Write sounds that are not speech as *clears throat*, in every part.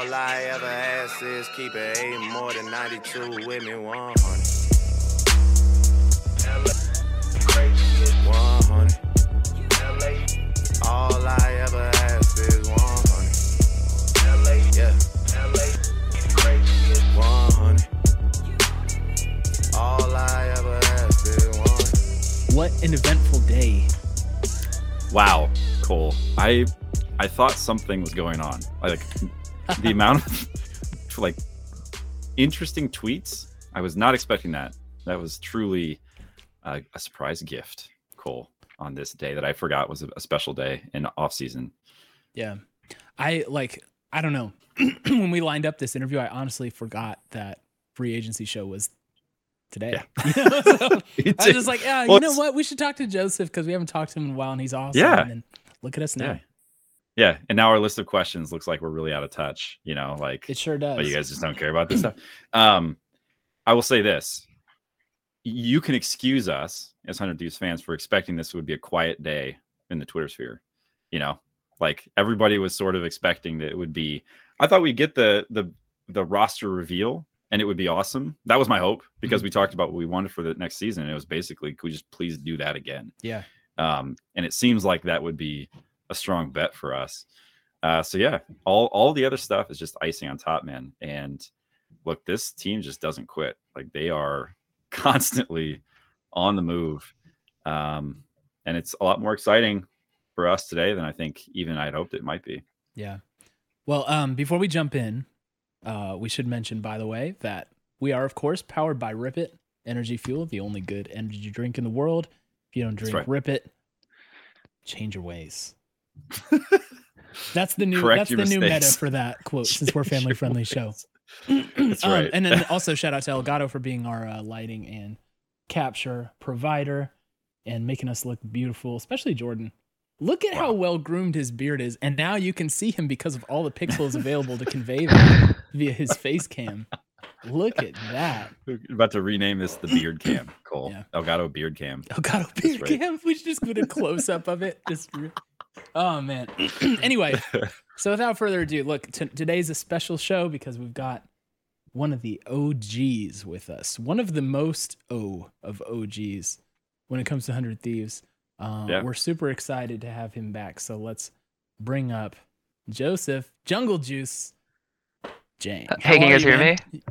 All I ever ask is keep it eight more than 92 with me 100. 100. All I ever ask is 100. Yeah. 100. All I ever ask is 100. What an eventful day. Wow, Cole. I I thought something was going on. Like *laughs* the amount of like interesting tweets. I was not expecting that. That was truly a, a surprise gift, Cole, on this day that I forgot was a, special day in off season. Yeah. I like I don't know. *clears throat* when we lined up this interview, I honestly forgot that free agency show was today. You know, so I was just like, yeah, Well, you know what? We should talk to Joseph because we haven't talked to him in a while and he's awesome. Yeah. And then look at us now. Yeah. Yeah, and now our list of questions looks like we're really out of touch. You know, like It sure does. but you guys just don't care about this *clears throat* stuff. Um, I will say this: you can excuse us as Hundred Thieves fans for expecting this would be a quiet day in the Twitter sphere. You know, like everybody was sort of expecting that it would be. I thought we'd get the the the roster reveal and it would be awesome. That was my hope because we talked about what we wanted for the next season. And it was basically, could we just please do that again? yeah. um, and it seems like that would be a strong bet for us. Uh, so yeah, all all the other stuff is just icing on top, man. And look, this team just doesn't quit. Like they are *laughs* constantly on the move, um, and it's a lot more exciting for us today than I think even I'd hoped it might be. Yeah. Well, um, before we jump in, uh, we should mention, by the way, that we are, of course, powered by Rip It Energy Fuel, the only good energy drink in the world. If you don't drink right. Rip It, change your ways. *laughs* That's the new. Correct that's the new meta for that quote. Since *laughs* we're a Change your family friendly show. That's *clears throat* Um, and then *laughs* also shout out to Elgato for being our uh, lighting and capture provider and making us look beautiful, especially Jordan. Look at how well groomed his beard is, and now you can see him because of all the pixels available to convey that via his face cam. Look at that, We're about to rename this the Beard *clears throat* Cam, Cole. Yeah. Elgato Beard Cam. Elgato beard right. cam. We should just put a close up of it. Just, oh man. *clears throat* anyway, so without further ado, look, t- today's a special show because we've got one of the OGs with us. One of the most O of OGs when it comes to 100 Thieves. Uh, Yeah. We're super excited to have him back. So let's bring up Joseph Jungle Juice Jang. Uh, Hey, can you are guys hear man? me?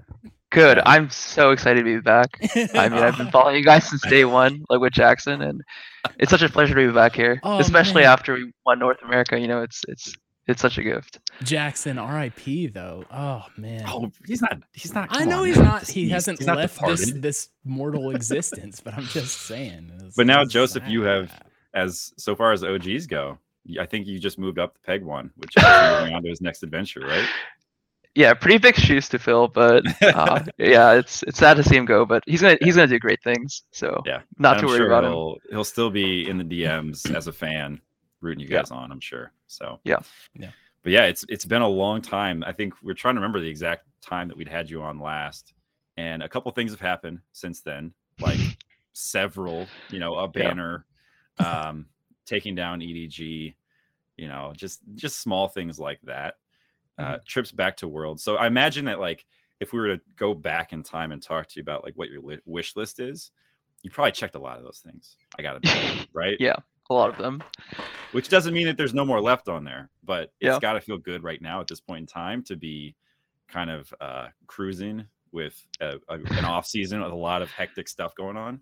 Good. I'm so excited to be back. *laughs* I mean, I've been following you guys since day one, like with Jackson, and it's such a pleasure to be back here, Oh, especially man. after we won North America. You know, it's it's it's such a gift. Jackson, RIP though. Oh man. Oh, he's not. He's not. I know on, he's man. not. He he's- hasn't he's not left this this mortal *laughs* existence. But I'm just saying. it's- But now, it's Joseph, you have- as so far as OGs go, I think you just moved up the peg one, which is moving on to his next adventure, right? Yeah, pretty big shoes to fill, but uh, *laughs* yeah, it's it's sad to see him go. But he's gonna he's gonna do great things. So Yeah, not And too I'm worried sure about him. he'll, He'll still be in the DMs as a fan, rooting you Yeah. guys on. I'm sure. So Yeah. Yeah. But yeah, it's it's been a long time. I think we're trying to remember the exact time that we'd had you on last, and a couple things have happened since then, like several, you know, a Yeah. banner, um, taking down EDG, you know, just just small things like that. Uh, trips back to world. So I imagine that like if we were to go back in time and talk to you about like what your li- wish list is, you probably checked a lot of those things. I gotta *laughs* right? Yeah. A lot of them. Which doesn't mean that there's no more left on there, but Yeah. it's got to feel good right now at this point in time to be kind of uh, cruising with a, a, an off season with a lot of hectic stuff going on.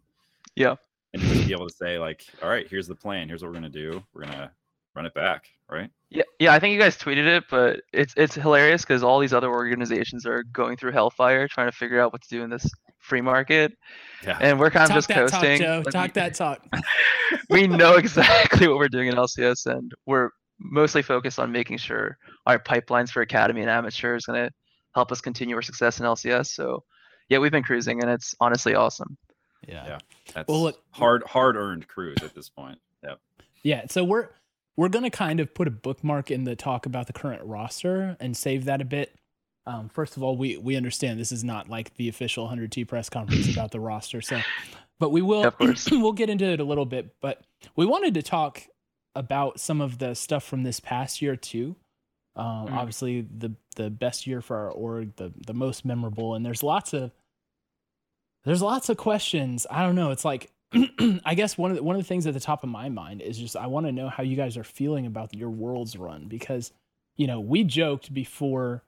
Yeah. and to just be able to say like, all right, here's the plan. Here's what we're gonna do. We're gonna run it back, right? Yeah, yeah, I think you guys tweeted it, but it's it's hilarious because all these other organizations are going through hellfire trying to figure out what to do in this free market, Yeah. and we're kind of talk just that coasting. talk, Joe. Like, Talk that talk. *laughs* we know exactly what we're doing in LCS, and we're mostly focused on making sure our pipelines for academy and amateur is going to help us continue our success in LCS. So, yeah, we've been cruising, and it's honestly awesome. Yeah. Yeah. That's Well, look- hard hard earned cruise at this point. Yep. Yeah. So we're we're gonna kind of put a bookmark in the talk about the current roster and save that a bit. Um, first of all, we we understand this is not like the official 100T press conference about the roster. So, but we will *clears throat* we'll get into it a little bit. But we wanted to talk about some of the stuff from this past year too. Um, Mm. Obviously, the the best year for our org, the the most memorable, and there's lots of there's lots of questions. I don't know. It's like *clears throat* I guess one of the, one of the things at the top of my mind is just I want to know how you guys are feeling about your Worlds run because you know we joked before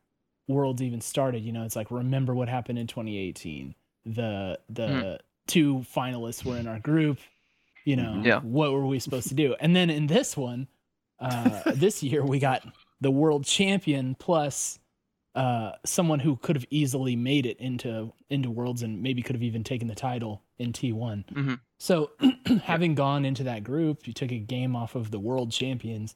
Worlds even started. You know, it's like remember what happened in 2018. The the two finalists were in our group. You know, Mm-hmm. Yeah. what were we supposed to do? And then in this one, uh, this year we got the world champion plus uh, someone who could have easily made it into into worlds and maybe could have even taken the title in T1. Mhm. So *clears throat* having gone into that group, you took a game off of the world champions.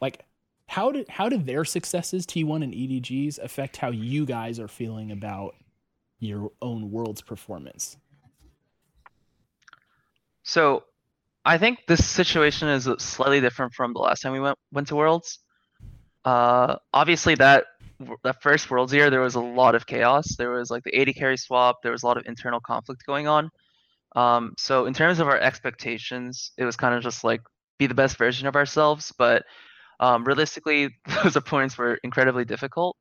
Like how did how did their successes T1 and EDGs affect how you guys are feeling about your own world's performance? So, I think this situation is slightly different from the last time we went went to Worlds. Uh, obviously that that first Worlds year there was a lot of chaos. There was like the AD carry swap. There was a lot of internal conflict going on. Um, so in terms of our expectations, it was kind of just like be the best version of ourselves. But um, realistically, *laughs* those opponents were incredibly difficult.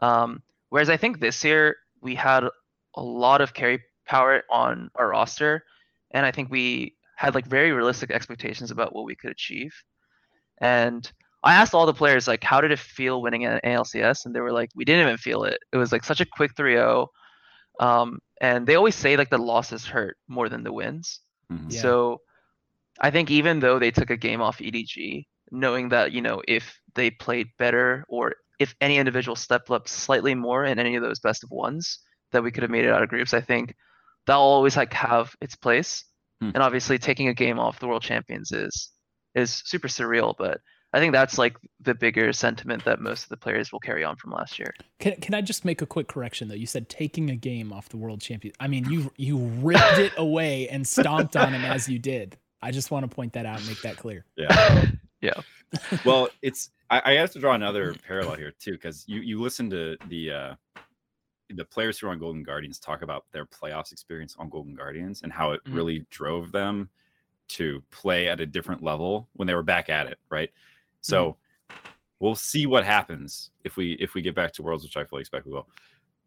Um, whereas I think this year we had a lot of carry power on our roster and I think we had like very realistic expectations about what we could achieve. And I asked all the players like, how did it feel winning an ALCS? And they were like, we didn't even feel it. It was like such a quick 3-0. Um, and they always say like the losses hurt more than the wins. Mhm. Yeah. So I think even though they took a game off EDG, knowing that you know if they played better or if any individual stepped up slightly more in any of those best of ones, that we could have made it out of groups. I think that'll always like have its place. Hmm. And obviously, taking a game off the world champions is is super surreal. But I think that's like the bigger sentiment that most of the players will carry on from last year. Can, can I just make a quick correction though? You said taking a game off the world champion. I mean, you you ripped it away and stomped on him as you did. I just want to point that out and make that clear. Yeah. *laughs* Yeah. Well, it's I, I have to draw another parallel here too, because you you listen to the uh the players who are on Golden Guardians talk about their playoffs experience on Golden Guardians and how it Mhm. really drove them to play at a different level when they were back at it, right? So we'll see what happens if we if we get back to Worlds, which I fully expect we will.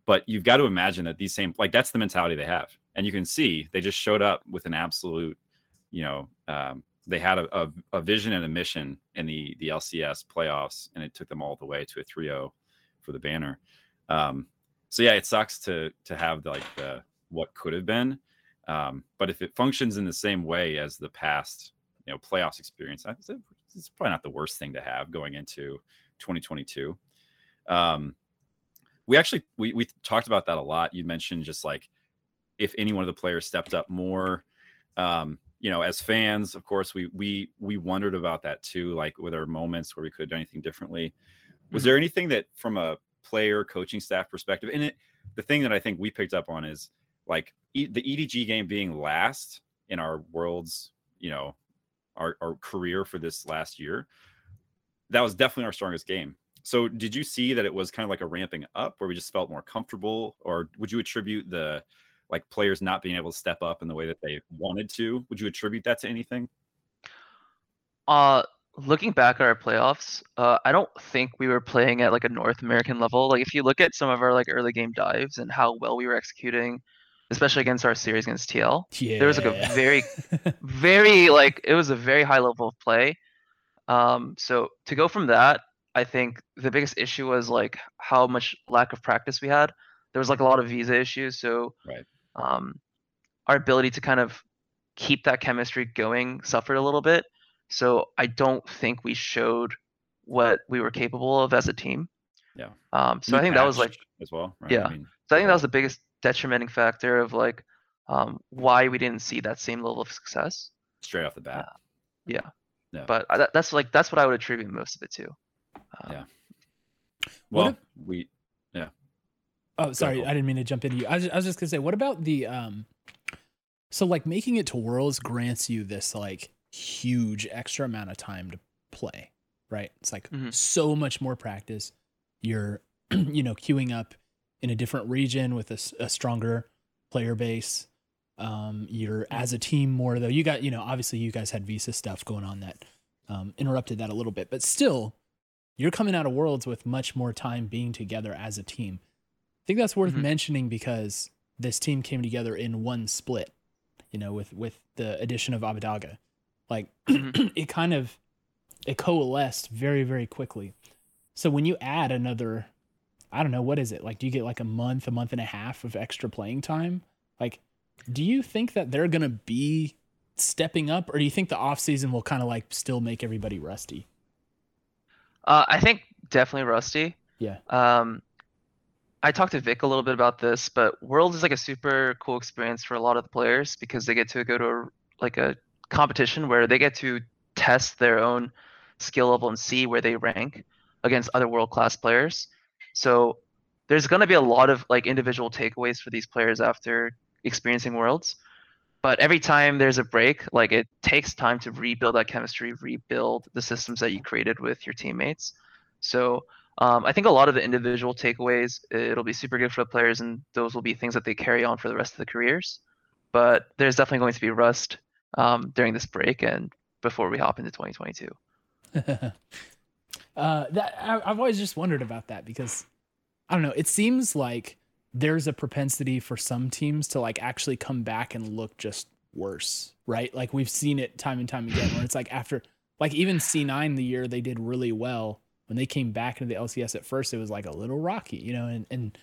But you've got to imagine that these same like that's the mentality they have, and you can see they just showed up with an absolute, you know, um, they had a, a, a vision and a mission in the the LCS playoffs, and it took them all the way to a 3-0 for the banner. Um, so yeah, it sucks to to have like the what could have been, um, but if it functions in the same way as the past, you know, playoffs experience, it's, it's probably not the worst thing to have going into 2022. Um, we actually we we talked about that a lot. You mentioned just like if any one of the players stepped up more. Um, you know, as fans, of course, we we we wondered about that too. Like, were there moments where we could have done anything differently? Was Mhm. there anything that, from a player coaching staff perspective, and it, the thing that I think we picked up on is like e, the EDG game being last in our world's, you know, our our career for this last year. That was definitely our strongest game. So, did you see that it was kind of like a ramping up where we just felt more comfortable, or would you attribute the like players not being able to step up in the way that they wanted to? Would you attribute that to anything? Uh, looking back at our playoffs, uh, I don't think we were playing at like a North American level. Like if you look at some of our like early game dives and how well we were executing, especially against our series against TL, Yeah. There was, like, a very- *laughs* very like it was a very high level of play. Um, so to go from that, I think the biggest issue was like how much lack of practice we had. There was like a lot of visa issues, so Right. um, our ability to kind of keep that chemistry going suffered a little bit. So I don't think we showed what we were capable of as a team. Yeah. Um, so I think that was like as well. Right? Yeah. I mean, so I think that was the biggest detrimenting factor of like um, why we didn't see that same level of success. straight off the bat. Yeah. Yeah. But I, that's like that's what I would attribute most of it to. Um, Yeah. Well, if- we yeah. Oh, sorry, Cole. I didn't mean to jump into you. I was, I was just gonna say, what about the um? So like making it to Worlds grants you this like huge extra amount of time to play, right? It's like Mhm. so much more practice. You're, *clears throat* you know, queuing up in a different region with a stronger player base. Um, you're as a team more though. You got, you know, obviously you guys had visa stuff going on that um, interrupted that a little bit, but still, you're coming out of Worlds with much more time being together as a team. I think that's worth Mhm. mentioning because this team came together in one split, you know, with with the addition of Abbedagge. Like Mhm. *clears throat* it kind of it coalesced very very quickly. So when you add another I don't know what is it? Like do you get like a month, a month and a half of extra playing time? Like do you think that they're going to be stepping up or do you think the off season will kind of like still make everybody rusty? Uh, I think definitely Rusty. Yeah. Um, I talked to Vic a little bit about this, but World is like a super cool experience for a lot of the players because they get to go to a, like a competition where they get to test their own skill level and see where they rank against other world class players. So there's going to be a lot of like individual takeaways for these players after experiencing Worlds. But every time there's a break, like it takes time to rebuild that chemistry, rebuild the systems that you created with your teammates. So um, I think a lot of the individual takeaways, it'll be super good for the players, and those will be things that they carry on for the rest of the careers. But there's definitely going to be rust um, during this break and before we hop into 2022. *laughs* uh, that I, I've always just wondered about that because I don't know. It seems like there's a propensity for some teams to like actually come back and look just worse, right? Like we've seen it time and time again where it's like after like even C9 the year they did really well when they came back into the LCS at first it was like a little rocky, you know, and and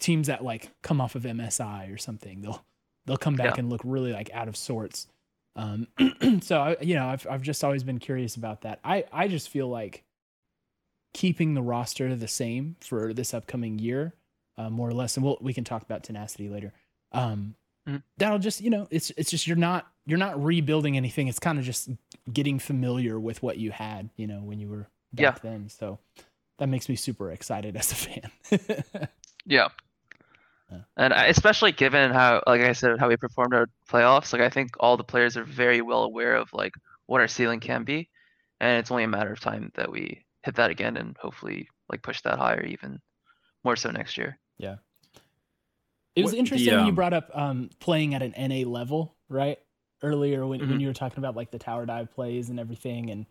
teams that like come off of MSI or something, they'll they'll come back Yeah. and look really like out of sorts. Um *clears throat* so I, you know, I've I've just always been curious about that. I I just feel like keeping the roster the same for this upcoming year, uh, more or less, and we'll we can talk about tenacity later. Um, Mhm. That'll just you know it's it's just you're not you're not rebuilding anything. It's kind of just getting familiar with what you had, you know, when you were back then. So that makes me super excited as a fan. *laughs* Yeah. Yeah. And I- especially given how, like I said, how we performed our playoffs, like I think all the players are very well aware of like what our ceiling can be, and it's only a matter of time that we hit that again and hopefully like push that higher even more so next year. Yeah. It was What- the, interesting when you um, brought up um, playing at an NA level, right? Earlier when, when Mhm. you were talking about like the tower dive plays and everything. And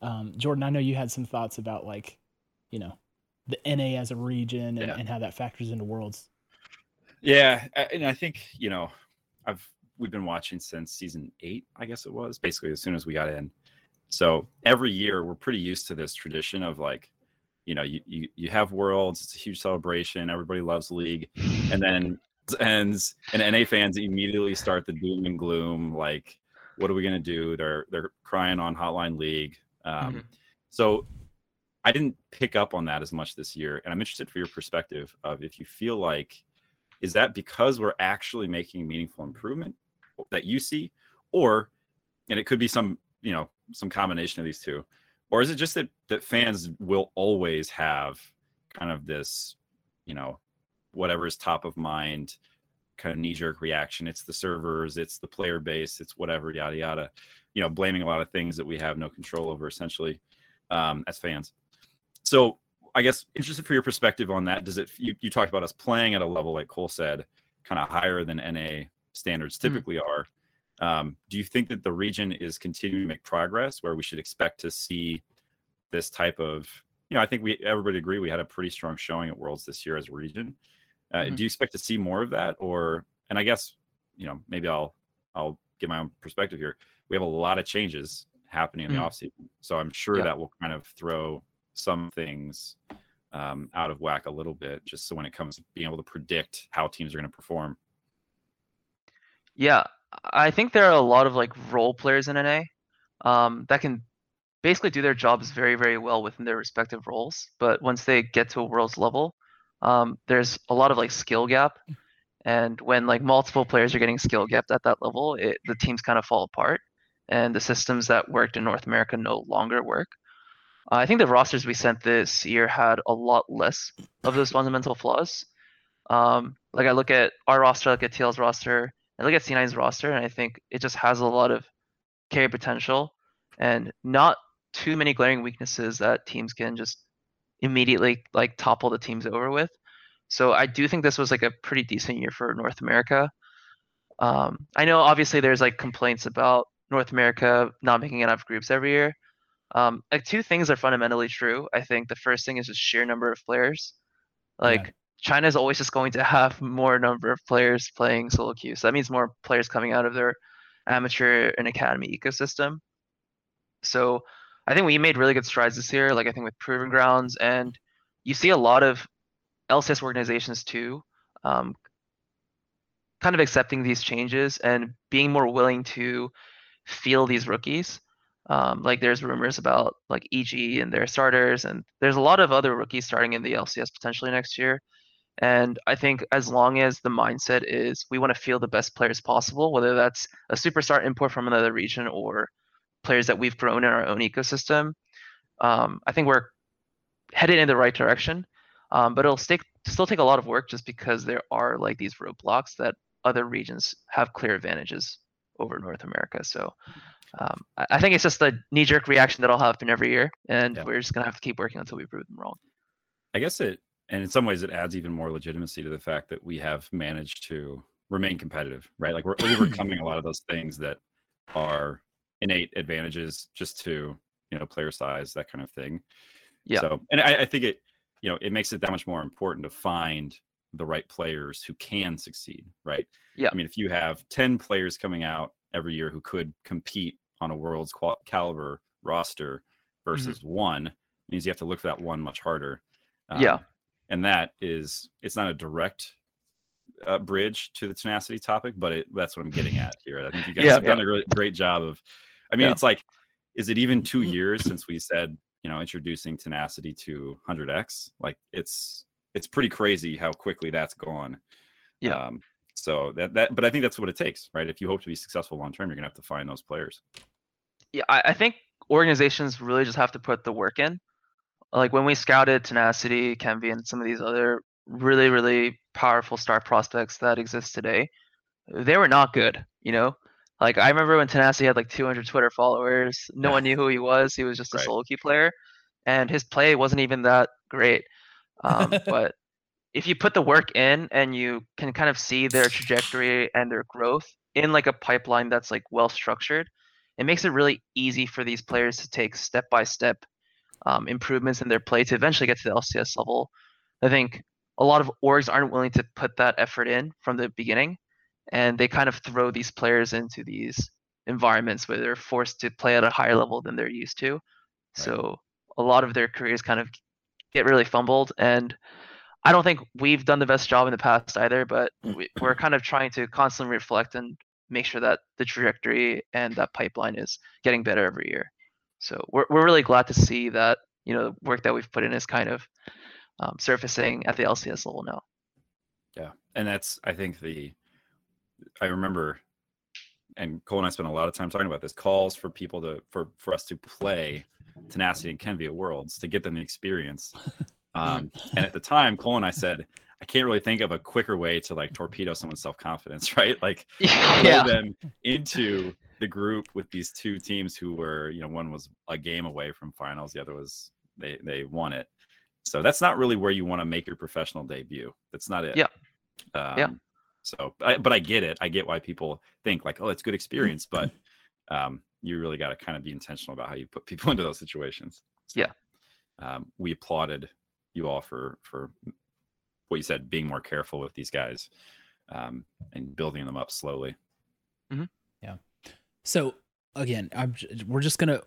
um, Jordan, I know you had some thoughts about like, you know, the NA as a region and, Yeah. and how that factors into worlds. Yeah, and I think you know, I've we've been watching since season eight, I guess it was, basically as soon as we got in. So every year we're pretty used to this tradition of like, you know, you you, you have worlds, it's a huge celebration, everybody loves league, and then it ends, and NA fans immediately start the doom and gloom, like, what are we gonna do? They're they're crying on Hotline League. Um, Mhm. So I didn't pick up on that as much this year, and I'm interested for your perspective of if you feel like is that because we're actually making meaningful improvement that you see, or and it could be some you know some combination of these two, or is it just that that fans will always have kind of this you know whatever is top of mind kind of knee jerk reaction. It's the servers, it's the player base, it's whatever, yada yada. You know, blaming a lot of things that we have no control over, essentially, um, as fans. So, I guess interested for your perspective on that. Does it? You, you talked about us playing at a level, like Cole said, kind of higher than NA standards Mhm. typically are. Um, do you think that the region is continuing to make progress, where we should expect to see this type of? You know, I think we everybody agree we had a pretty strong showing at Worlds this year as a region. Uh, Mhm. Do you expect to see more of that, or? And I guess you know maybe I'll I'll give my own perspective here. We have a lot of changes happening in the Mhm. off season, so I'm sure Yeah. that will kind of throw some things um, out of whack a little bit, just so when it comes to being able to predict how teams are going to perform. Yeah, I think there are a lot of like role players in NA um, that can basically do their jobs very, very well within their respective roles. But once they get to a world's level, um, there's a lot of like skill gap. And when like multiple players are getting skill gapped at that level, it, the teams kind of fall apart. And the systems that worked in North America no longer work. I think the rosters we sent this year had a lot less of those fundamental flaws. Um, like I look at our roster, I look at TL's roster, I look at C9's roster, and I think it just has a lot of carry potential and not too many glaring weaknesses that teams can just immediately like topple the teams over with. So I do think this was like a pretty decent year for North America. Um, I know obviously there's like complaints about North America not making enough groups every year, Um, like two things are fundamentally true. I think the first thing is just sheer number of players. Like China is always just going to have more number of players playing solo queue. So that means more players coming out of their amateur and academy ecosystem. So I think we made really good strides this year. Like I think with Proving Grounds, and you see a lot of LCS organizations too, um, kind of accepting these changes and being more willing to feel these rookies. Um, like there's rumors about like EG and their starters, and there's a lot of other rookies starting in the LCS potentially next year. And I think as long as the mindset is we want to feel the best players possible, whether that's a superstar import from another region or players that we've grown in our own ecosystem, um, I think we're headed in the right direction. Um, but it'll stick, still take a lot of work just because there are like these roadblocks that other regions have clear advantages over North America. So um, I, think it's just a knee-jerk reaction that'll happen every year, and Yeah. we're just gonna have to keep working until we prove them wrong. I guess it, and in some ways, it adds even more legitimacy to the fact that we have managed to remain competitive, right? Like we're overcoming a *clears throat* lot of those things that are innate advantages just to you know player size, that kind of thing. Yeah. So, and I, I think it, you know, it makes it that much more important to find the right players who can succeed, right? Yeah. I mean, if you have ten players coming out every year who could compete on a world's qual- caliber roster mm-hmm. versus one, means you have to look for that one much harder. Yeah. Um, And that is it's not a direct uh, bridge to the tenacity topic, but it, that's what I'm getting at *laughs* here. I think you guys Yeah, have done a really great job of. I mean, Yeah. it's like, is it even two years since we said you know introducing tenacity to 100x? Like it's it's pretty crazy how quickly that's gone. Yeah. Um, so that that, but I think that's what it takes, right? If you hope to be successful long term, you're gonna have to find those players. yeah, I, I think organizations really just have to put the work in. Like when we scouted Tenacity, Kenvi, and some of these other really, really powerful star prospects that exist today, they were not good, you know? Like I remember when Tenacity had like 200 Twitter followers, no Yeah. one *laughs* knew who he was. He was just a Right. solo queue player, and his play wasn't even that great. Um, *laughs* but if you put the work in and you can kind of see their trajectory and their growth in like a pipeline that's like well structured, it makes it really easy for these players to take step by step um, improvements in their play to eventually get to the LCS level. I think a lot of orgs aren't willing to put that effort in from the beginning, and they kind of throw these players into these environments where they're forced to play at a higher level than they're used to. So a lot of their careers kind of get really fumbled, and I don't think we've done the best job in the past either. But we, we're kind of trying to constantly reflect and make sure that the trajectory and that pipeline is getting better every year. So we're we're really glad to see that you know the work that we've put in is kind of um, surfacing at the LCS level now. Yeah, and that's I think the I remember, and Cole and I spent a lot of time talking about this calls for people to for for us to play Tenacity and Kenvi at Worlds to get them the experience. Um, and at the time, Cole and I said, I can't really think of a quicker way to like torpedo someone's self confidence, *laughs* right? Like *laughs* yeah, them into the group with these two teams who were, you know, one was a game away from finals, the other was they they won it. So that's not really where you want to make your professional debut. That's not it. Yeah. Um, Yeah. So, I, but I get it. I get why people think like, oh, it's good experience, but um, you really got to kind of be intentional about how you put people *laughs* into those situations. So, Yeah. Um, we applauded you all for for what you said, being more careful with these guys um, and building them up slowly. So again, I'm, we're just gonna.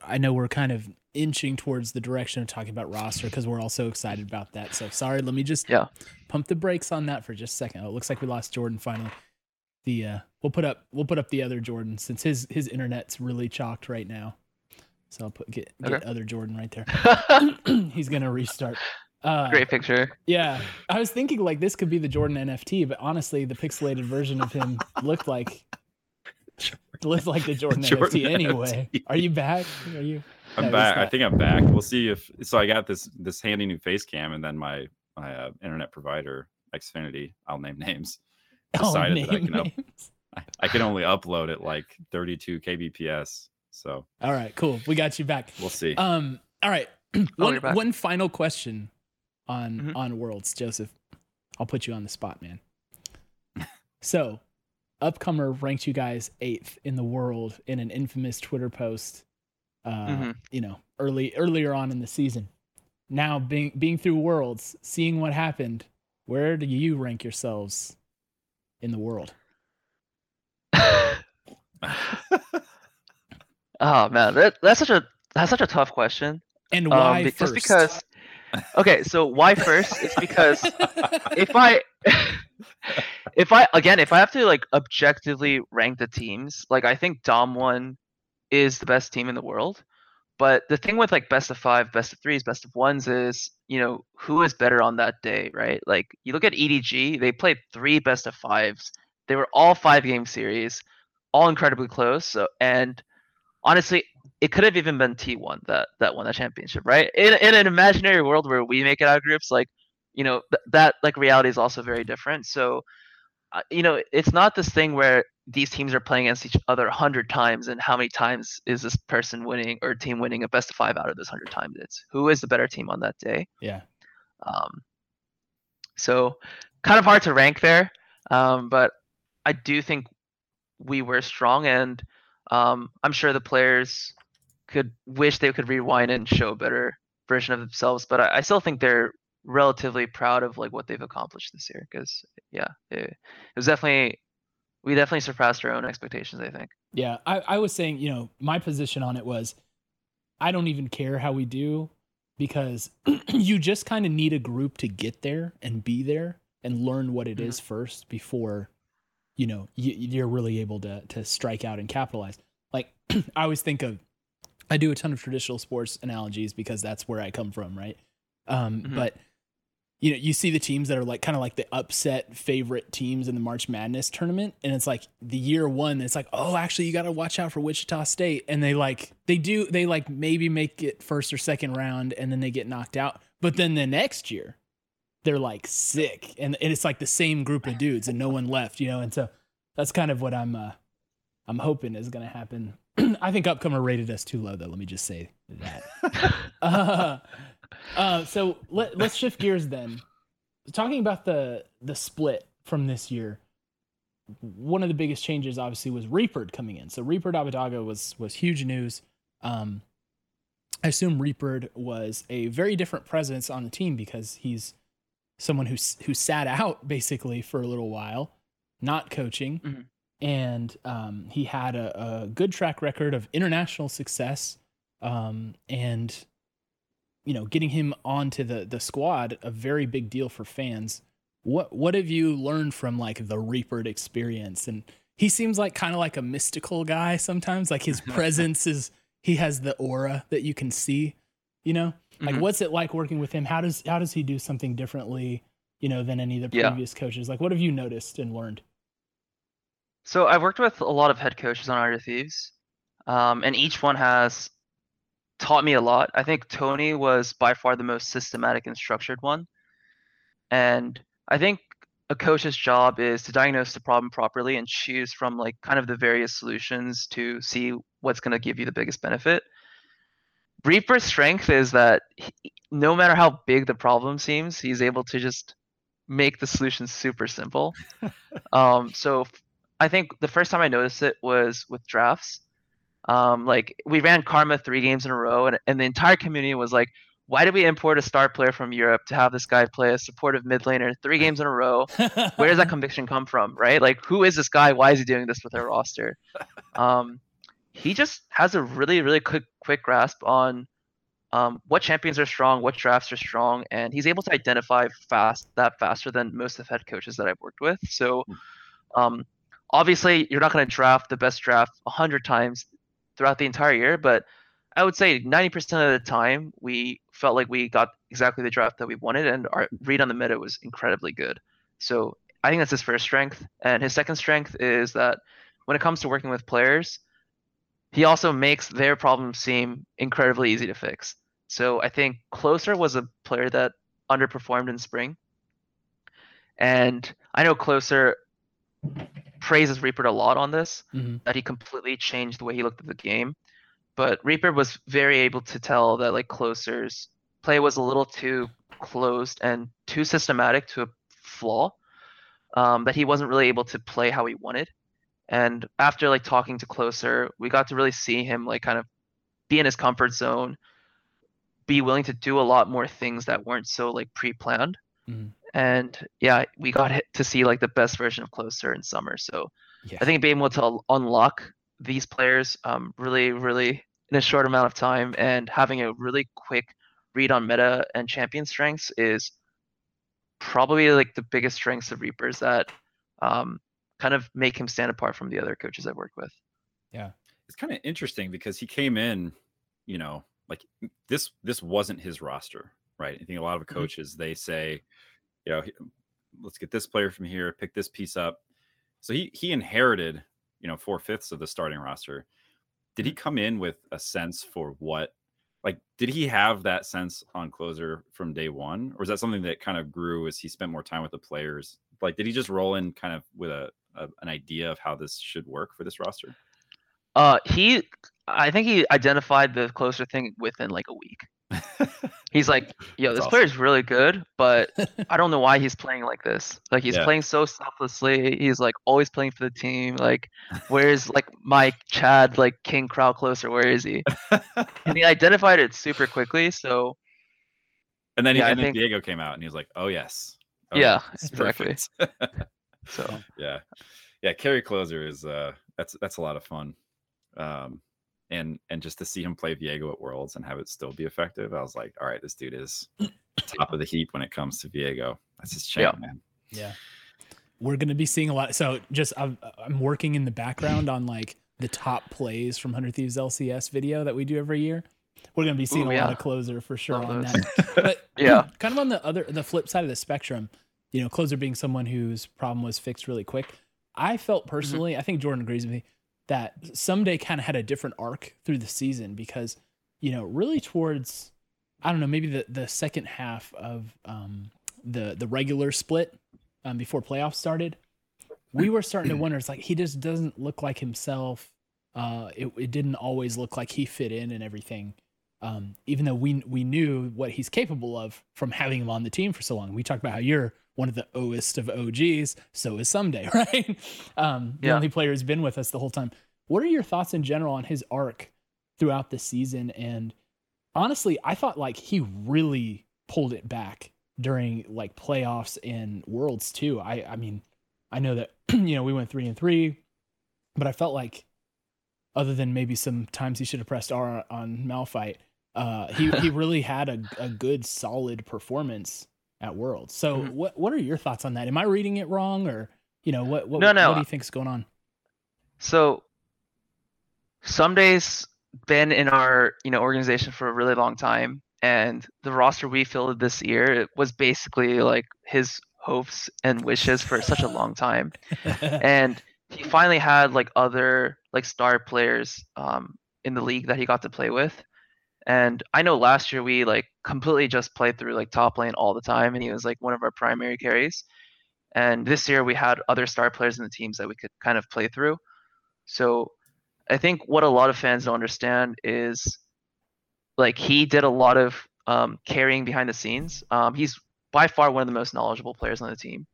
I know we're kind of inching towards the direction of talking about roster because we're all so excited about that. So sorry, let me just Yeah. pump the brakes on that for just a second. Oh, it looks like we lost Jordan finally. The uh, we'll put up we'll put up the other Jordan since his his internet's really chalked right now. So I'll put get, get Okay. other Jordan right there. *laughs* *clears throat* He's gonna restart. Uh, Great picture. Yeah, I was thinking like this could be the Jordan NFT, but honestly, the pixelated version of him looked like *laughs* looked like the Jordan, *laughs* Jordan NFT anyway. NFT. Are you back? Are you? I'm No, back. I think I'm back. We'll see if so. I got this this handy new face cam, and then my my uh, internet provider Xfinity. I'll name names. *laughs* Decided that I can up. I, I can only upload at like 32 kbps. So All right, cool. We got you back. we'll see. Um. All right. *clears throat* Oh, one one final question on Mhm. on Worlds, Joseph. I'll put you on the spot, man. so, Upcomer ranked you guys eighth in the world in an infamous Twitter post uh, Mhm. you know, early earlier on in the season. Now being being through worlds, seeing what happened, where do you rank yourselves in the world? *laughs* oh man, that, that's such a that's such a tough question. And Um, why be- first? just because. Okay, so why first? It's because if I *laughs* if I again if I have to like objectively rank the teams, like I think Damwon is the best team in the world. But the thing with like best of five, best of threes, best of ones is, you know, who is better on that day, right? Like you look at EDG, they played three best of fives. They were all five game series, all incredibly close. So and honestly, it could have even been T1 that that won the championship, right? In in an imaginary world where we make it out of groups, like you know th- that like reality is also very different. So uh, you know it's not this thing where these teams are playing against each other a hundred times, and how many times is this person winning or team winning a best of five out of this hundred times? It's who is the better team on that day. yeah. Um, so kind of hard to rank there, um, but I do think we were strong, and um, I'm sure the players could wish they could rewind and show a better version of themselves. But I, I still think they're relatively proud of like what they've accomplished this year, because yeah, it, it was definitely we definitely surpassed our own expectations. I think. Yeah, I, I was saying, you know, my position on it was I don't even care how we do because *clears throat* you just kind of need a group to get there and be there and learn what it is mm-hmm. first before, you know, you, you're really able to to strike out and capitalize. Like *clears throat* I always think of, I do a ton of traditional sports analogies because that's where I come from, right? Um, Mhm. But you know, you see the teams that are like kind of like the upset favorite teams in the March Madness tournament, and it's like the year one, it's like, oh, actually, you got to watch out for Wichita State, and they like they do they like maybe make it first or second round, and then they get knocked out, but then the next year, they're like sick, and, and it's like the same group of dudes, and no one left, you know, and so that's kind of what I'm uh I'm hoping is going to happen. *clears throat* I think Upcomer rated us too low, though. Let me just say that. *laughs* uh, uh, so let, let's shift gears then. Talking about the the split from this year, one of the biggest changes obviously was Reaper coming in. So Reaper Abbedagge was was huge news. Um, I assume Reaper was a very different presence on the team because he's someone who who sat out basically for a little while, not coaching, Mhm. And um, he had a, a good track record of international success. Um, and you know, getting him onto the the squad a very big deal for fans. What what have you learned from like the Reaper experience? And he seems like kind of like a mystical guy sometimes. Like his *laughs* presence is he has the aura that you can see. You know, like Mhm. what's it like working with him? How does how does he do something differently? You know, than any of the Yeah. previous coaches. Like, what have you noticed and learned? So I've worked with a lot of head coaches on Art of Thieves, um, and each one has taught me a lot. I think Tony was by far the most systematic and structured one, and I think a coach's job is to diagnose the problem properly and choose from like kind of the various solutions to see what's going to give you the biggest benefit. Reaper's strength is that he, no matter how big the problem seems, he's able to just make the solution super simple. *laughs* um, so I think the first time I noticed it was with drafts. Um, like we ran Karma three games in a row, and, and the entire community was like, "Why did we import a star player from Europe to have this guy play a supportive mid laner three games in a row? *laughs* Where does that conviction come from, right? Like, who is this guy? Why is he doing this with our roster? *laughs* Um, he just has a really, really quick, quick grasp on um, what champions are strong, what drafts are strong, and he's able to identify fast that faster than most of the head coaches that I've worked with. So, um, obviously, you're not going to draft the best draft hundred times throughout the entire year, but I would say 90% of the time we felt like we got exactly the draft that we wanted, and our read on the meta was incredibly good. So I think that's his first strength, and his second strength is that when it comes to working with players, he also makes their problems seem incredibly easy to fix. So I think Closer was a player that underperformed in spring. And I know Closer praises Reaper a lot on this, Mhm. that he completely changed the way he looked at the game. But Reaper was very able to tell that like Closer's play was a little too closed and too systematic to a flaw. Um, that he wasn't really able to play how he wanted. And after like talking to Closer, we got to really see him like kind of be in his comfort zone, be willing to do a lot more things that weren't so like pre-planned. Mhm. And yeah, we got to see like the best version of Closer in summer. So Yeah. I think being able to unlock these players um, really, really in a short amount of time and having a really quick read on meta and champion strengths is probably like the biggest strengths of Reapers that um, kind of make him stand apart from the other coaches I've worked with. Yeah. It's kind of interesting because he came in, you know, like this this wasn't his roster, right? I think a lot of coaches they say, you know, let's get this player from here, pick this piece up. So he he inherited, you know, four fifths of the starting roster. Did he come in with a sense for what? Like, did he have that sense on Closer from day one, or is that something that kind of grew as he spent more time with the players? Like, did he just roll in kind of with a, a an idea of how this should work for this roster? Uh, he, I think he identified the Closer thing within like a week. *laughs* He's like, yo, That's this awesome. player is really good, but *laughs* I don't know why he's playing like this. Like he's Yeah. playing so selflessly. He's like always playing for the team. Like, where's like my Chad like King crowd Closer? Where is he? *laughs* And he identified it super quickly. So And then, he, Yeah, and then think- Viego came out and he was like, "Oh yes, oh, Yeah, exactly. perfect." so yeah, yeah. Carry Closer is uh, that's that's a lot of fun, um, and and just to see him play Viego at Worlds and have it still be effective, I was like, all right, this dude is top of the heap when it comes to Viego. That's his champ, man. Yeah. We're going to be seeing a lot. So just I'm, I'm working in the background on like the top plays from 100 Thieves LCS video that we do every year. We're going to be seeing Ooh, a lot of Closer for sure Love on those. that. *laughs* But Yeah. *clears throat* kind of on the other, the flip side of the spectrum, you know, Closer being someone whose problem was fixed really quick. I felt mm-hmm. personally, I think Jordan agrees with me that Ssumday kind of had a different arc through the season because, you know, really towards, I don't know, maybe the, the second half of um, the, the regular split um, before playoffs started, we were starting to wonder. It's like he just doesn't look like himself. Uh, it, it didn't always look like he fit in and everything. Um, even though we we knew what he's capable of from having him on the team for so long. We talked about how you're one of the oest of OGs. So is Ssumday, *laughs* right? Um, the Yeah. only player who's been with us the whole time. What are your thoughts in general on his arc throughout the season? And honestly, I thought like he really pulled it back during like playoffs and worlds too. I I mean, I know that *clears throat* you know we went three and three, but I felt like other than maybe some times he should have pressed R on Malphite, uh, he he *laughs* really had a a good solid performance at Worlds. So Mhm. what what are your thoughts on that? Am I reading it wrong or you know what what, No, no. what do you think's going on? So Ssumday's been in our you know organization for a really long time and the roster we filled this year it was basically like his hopes and wishes for such a long time *laughs* and he finally had like other like star players um in the league that he got to play with and i know last year we like completely just played through like top lane all the time and he was like one of our primary carries and this year we had other star players in the teams that we could kind of play through so I think what a lot of fans don't understand is like he did a lot of um, carrying behind the scenes. Um, he's by far one of the most knowledgeable players on the team,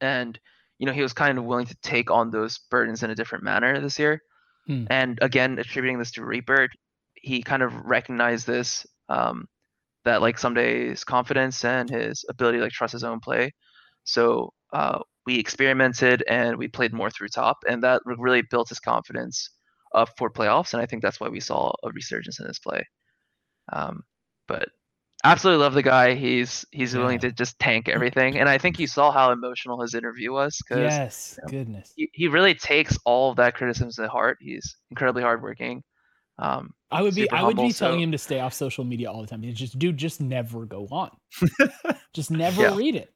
and you know he was kind of willing to take on those burdens in a different manner this year. Hmm. And again, attributing this to Reaper, he kind of recognized this um, that like Ssumday his confidence and his ability to like trust his own play. So uh, we experimented and we played more through top, and that really built his confidence up for playoffs. And I think that's why we saw a resurgence in his play. Um, but absolutely love the guy. He's he's willing to just tank *laughs* everything, and I think you saw how emotional his interview was because yes, goodness. he, he really takes all of that criticism to heart. He's incredibly hardworking. Um, I would be I would be telling so- him to stay off social media all the time. He's just dude, just never go on. *laughs* just never Yeah. read it.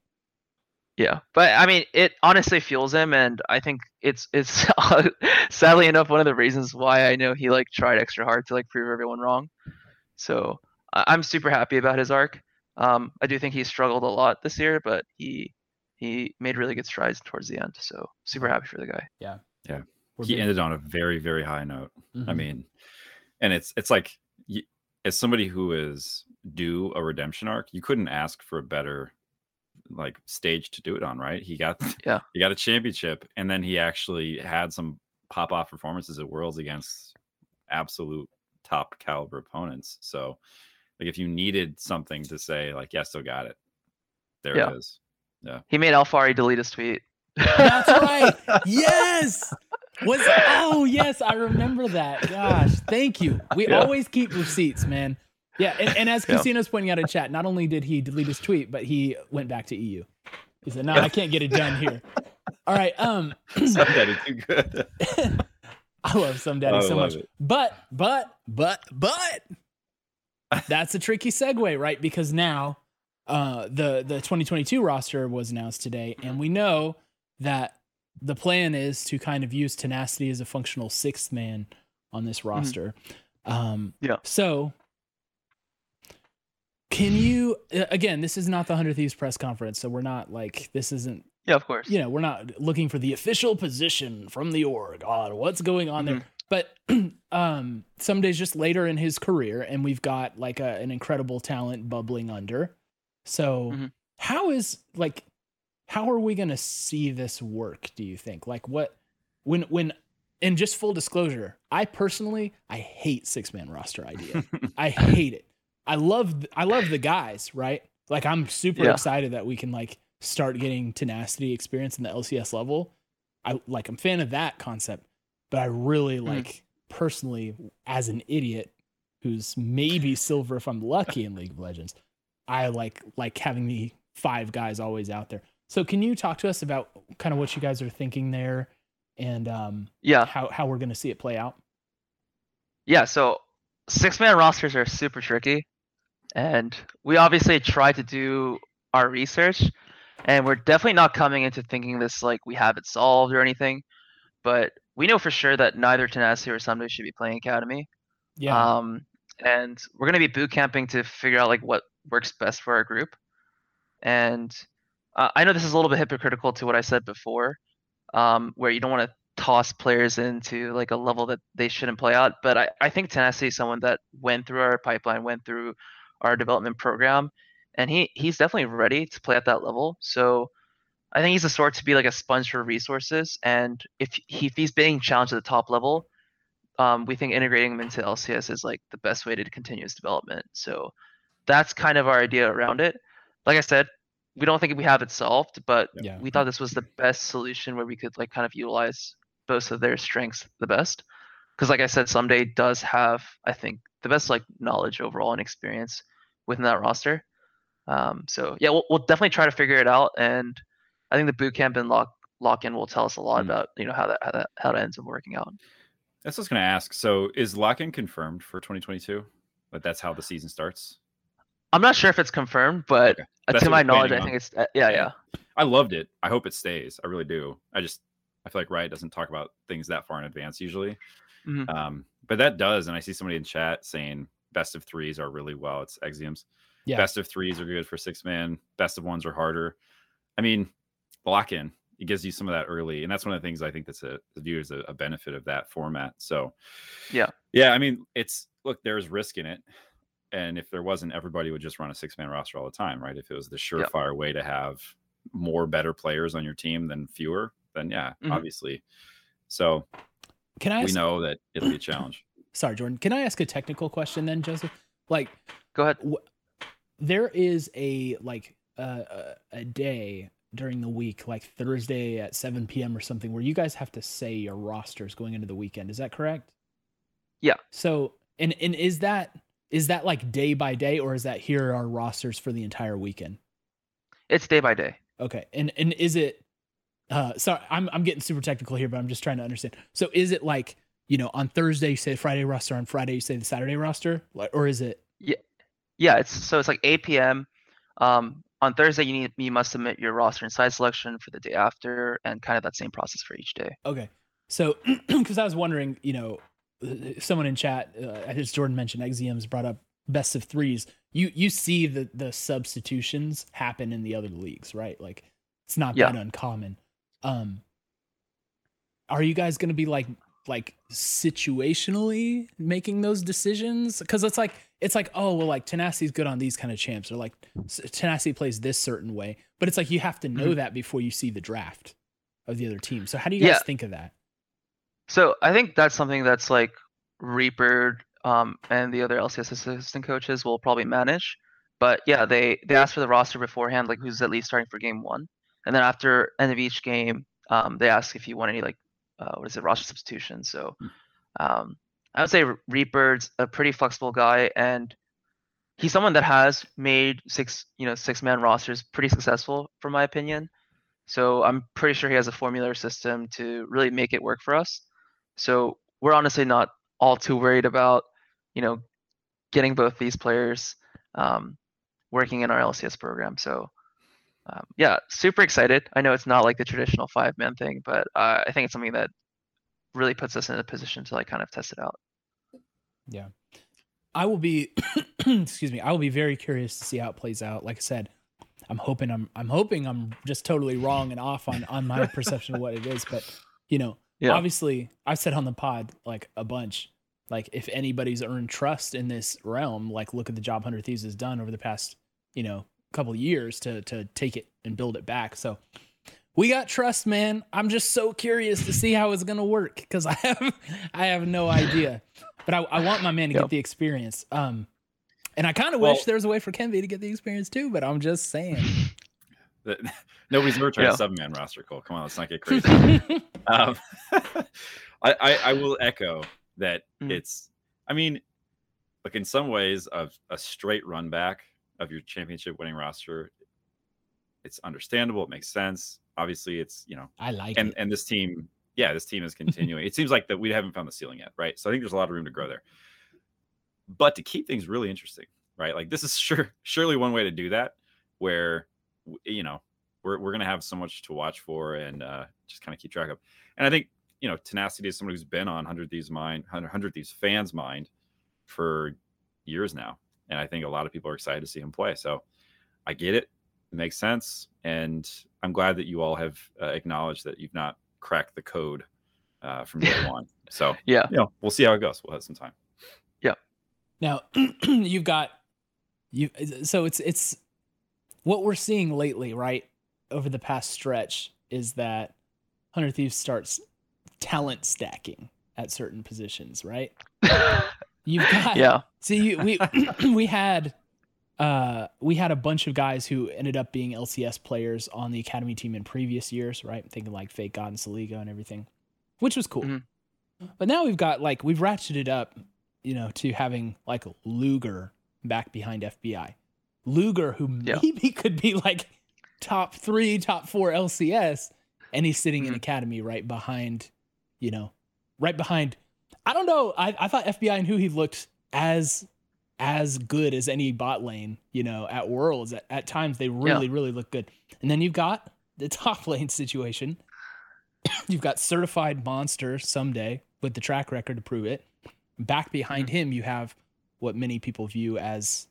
Yeah, but I mean, it honestly fuels him, and I think it's it's *laughs* sadly enough one of the reasons why I know he like tried extra hard to like prove everyone wrong. So I- I'm super happy about his arc. Um, I do think he struggled a lot this year, but he he made really good strides towards the end. So super happy for the guy. We're he big- ended on a very very high note. I Mhm. mean, and it's it's like as somebody who is due a redemption arc, you couldn't ask for a better like stage to do it on, right? He got *laughs* Yeah. he got a championship, and then he actually had some pop off performances at Worlds against absolute top caliber opponents. So, like, if you needed something to say, like, yeah, still got it, there Yeah. it is. Yeah, he made Alphari delete his tweet. That's right. *laughs* Yes. Was oh yes, I remember that. Gosh, thank you. We Yeah. always keep receipts, man. Yeah, and, and as Yeah. Casino's pointing out in chat, not only did he delete his tweet, but he went back to EU. He said, "No, I can't get it done here." All right. Um, *laughs* Some daddy too good. *laughs* I love some daddy I so much, it. but but but but that's a tricky segue, right? Because now uh, the the 2022 roster was announced today, and we know that the plan is to kind of use tenacity as a functional sixth man on this roster. Um, Yeah. So. Can you again? This is not the Hundred Thieves press conference, so we're not like this isn't Yeah, of course. you know, we're not looking for the official position from the org on what's going on there. But *clears throat* um, Ssumday's just later in his career, and we've got like a, an incredible talent bubbling under. So, Mhm. how is like, how are we going to see this work? Do you think? Like, what when when? And just full disclosure, I personally I hate six man roster idea. *laughs* I hate it. I love I love the guys, right? Like I'm super Yeah. excited that we can like start getting tenacity experience in the LCS level. I like I'm a fan of that concept, but I really hmm. like personally as an idiot who's maybe silver if I'm lucky in League of Legends, I like like having the five guys always out there. So can you talk to us about kind of what you guys are thinking there and um Yeah. how how we're going to see it play out? Yeah, so six man rosters are super tricky. And we obviously tried to do our research and we're definitely not coming into thinking this like we have it solved or anything. But we know for sure that neither Tenacity or Ssumday should be playing Academy. Yeah. Um, and we're gonna be boot camping to figure out like what works best for our group. And uh, I know this is a little bit hypocritical to what I said before, um, where you don't want to toss players into like a level that they shouldn't play out. But I, I think Tenacity is someone that went through our pipeline, went through our development program, and he he's definitely ready to play at that level. So I think he's the sort to be like a sponge for resources. And if he, if he's being challenged at the top level, um, we think integrating him into LCS is like the best way to continue his development. So that's kind of our idea around it. Like I said, we don't think we have it solved, but Yeah. we thought this was the best solution where we could like kind of utilize both of their strengths the best. Because like I said, Ssumday does have I think the best like knowledge overall and experience within that roster. Um, so yeah, we'll, we'll definitely try to figure it out, and I think the boot camp and lock lock in will tell us a lot Mm. about you know how that how that how that ends up working out. That's what I was going to ask. So, is lock-in confirmed for 2022? Like that's how the season starts. I'm not sure if it's confirmed, but Okay. uh, to my knowledge, planning I on. think it's uh, yeah, Yeah. yeah, I loved it. I hope it stays. I really do. I just I feel like Riot doesn't talk about things that far in advance usually. Mhm. Um, but that does, and I see somebody in chat saying best of threes are really well. It's Exiems. Yeah. Best of threes are good for six man. Best of ones are harder. I mean, lock in. It gives you some of that early, and that's one of the things I think that's a viewed as a, a benefit of that format. So, Yeah. yeah. I mean, it's look, there's risk in it, and if there wasn't, everybody would just run a six man roster all the time, right? If it was the surefire way to have more better players on your team than fewer, then yeah, Mhm. obviously. So Can I we know that it'll be a challenge. *clears throat* sorry, Jordan, can I ask a technical question then, Joseph? Like go ahead. there is a like uh, a, a day during the week, like Thursday at 7 p.m. or something, where you guys have to say your rosters going into the weekend. Is that correct? Yeah. So, and and is that is that like day by day, or is that here are our rosters for the entire weekend? It's day by day. Okay, and and is it? Uh, sorry, I'm I'm getting super technical here, but I'm just trying to understand. So, is it like you know on Thursday you say Friday roster, on Friday you say the Saturday roster, or is it? Yeah, Yeah, it's so it's like 8 p.m. Um, on Thursday, you need you must submit your roster and side selection for the day after, and kind of that same process for each day. Okay. So, *clears throat* because I was wondering, you know, someone in chat, uh, as Jordan mentioned, XZM's brought up best of threes. You you see the the substitutions happen in the other leagues, right? Like it's not Yeah. that uncommon. Um, are you guys going to be like like situationally making those decisions? Because it's like it's like oh well, like Tenacity's good on these kind of champs, or like Tenacity plays this certain way. But it's like you have to know Mhm. that before you see the draft of the other team. So how do you guys Yeah. think of that? So I think that's something that's like Reaper um, and the other LCS assistant coaches will probably manage. But yeah, they they ask for the roster beforehand, like who's at least starting for game one, and then after end of each game, um, they ask if you want any like uh, what is it roster substitution. So um, I would say Reaper's a pretty flexible guy, and he's someone that has made six you know six man rosters pretty successful, from my opinion. So I'm pretty sure he has a formula system to really make it work for us. So we're honestly not all too worried about, you know, getting both these players um, working in our LCS program. So um, yeah, super excited. I know it's not like the traditional five man thing, but uh, I think it's something that really puts us in a position to like kind of test it out. Yeah. I will be *coughs* excuse me, I will be very curious to see how it plays out. Like I said, I'm hoping I'm I'm hoping I'm just totally wrong and off on on my *laughs* perception of what it is. But you know, yeah. obviously I've said on the pod like a bunch. Like if anybody's earned trust in this realm, like look at the job Hundred Thieves has done over the past, you know, couple years to to take it and build it back. So we got trust, man. I'm just so curious to see how it's gonna work because *laughs* I have I have no idea. But I, I want my man to yep. get the experience. Um and I kind of well, wish there was a way for Kenvi to get the experience too, but I'm just saying. *laughs* Nobody's ever tried yeah. a seven man roster, Cole. Come on, let's not get *laughs* crazy. um, *laughs* I, I, I, will echo that mm. it's, I mean, like in some ways, of a straight run back of your championship winning roster, it's understandable. It makes sense. Obviously, it's, you know, I like and, it. And this team, yeah, this team is continuing. it seems like that we haven't found the ceiling yet, right? So I think there's a lot of room to grow there but to keep things really interesting, right? Like this is sure surely one way to do that, where you know we're we're gonna have so much to watch for and uh, just kind of keep track of. And I think you know tenacity is someone who's been on hundred these mind hundred these fans mind for years now, and I think a lot of people are excited to see him play. So I get it, it makes sense, and I'm glad that you all have uh, acknowledged that you've not cracked the code uh, from day *laughs* one. So yeah, you know, we'll see how it goes. We'll have some time. Yeah. Now *clears throat* you've got you so it's it's what we're seeing lately, right? Over the past stretch is that Hundred Thieves starts talent stacking at certain positions, right? *laughs* You've got yeah. See, we *clears throat* we had uh we had a bunch of guys who ended up being LCS players on the academy team in previous years, right? I'm thinking like FakeGod and Soligo and everything, which was cool. Mm-hmm. But now we've got like we've ratcheted up you know, to having like Luger back behind FBI. Luger, who yeah. maybe *laughs* could be like top three, top four LCS, and he's sitting mm-hmm. in Academy right behind, you know, right behind. I don't know. I, I thought FBI and huhi looked as as good as any bot lane, you know, at Worlds. At, at times they really, yeah. really look good. And then you've got the *laughs* top lane situation. *coughs* you've got certified monster Ssumday with the track record to prove it. Back behind mm-hmm. him, you have what many people view as,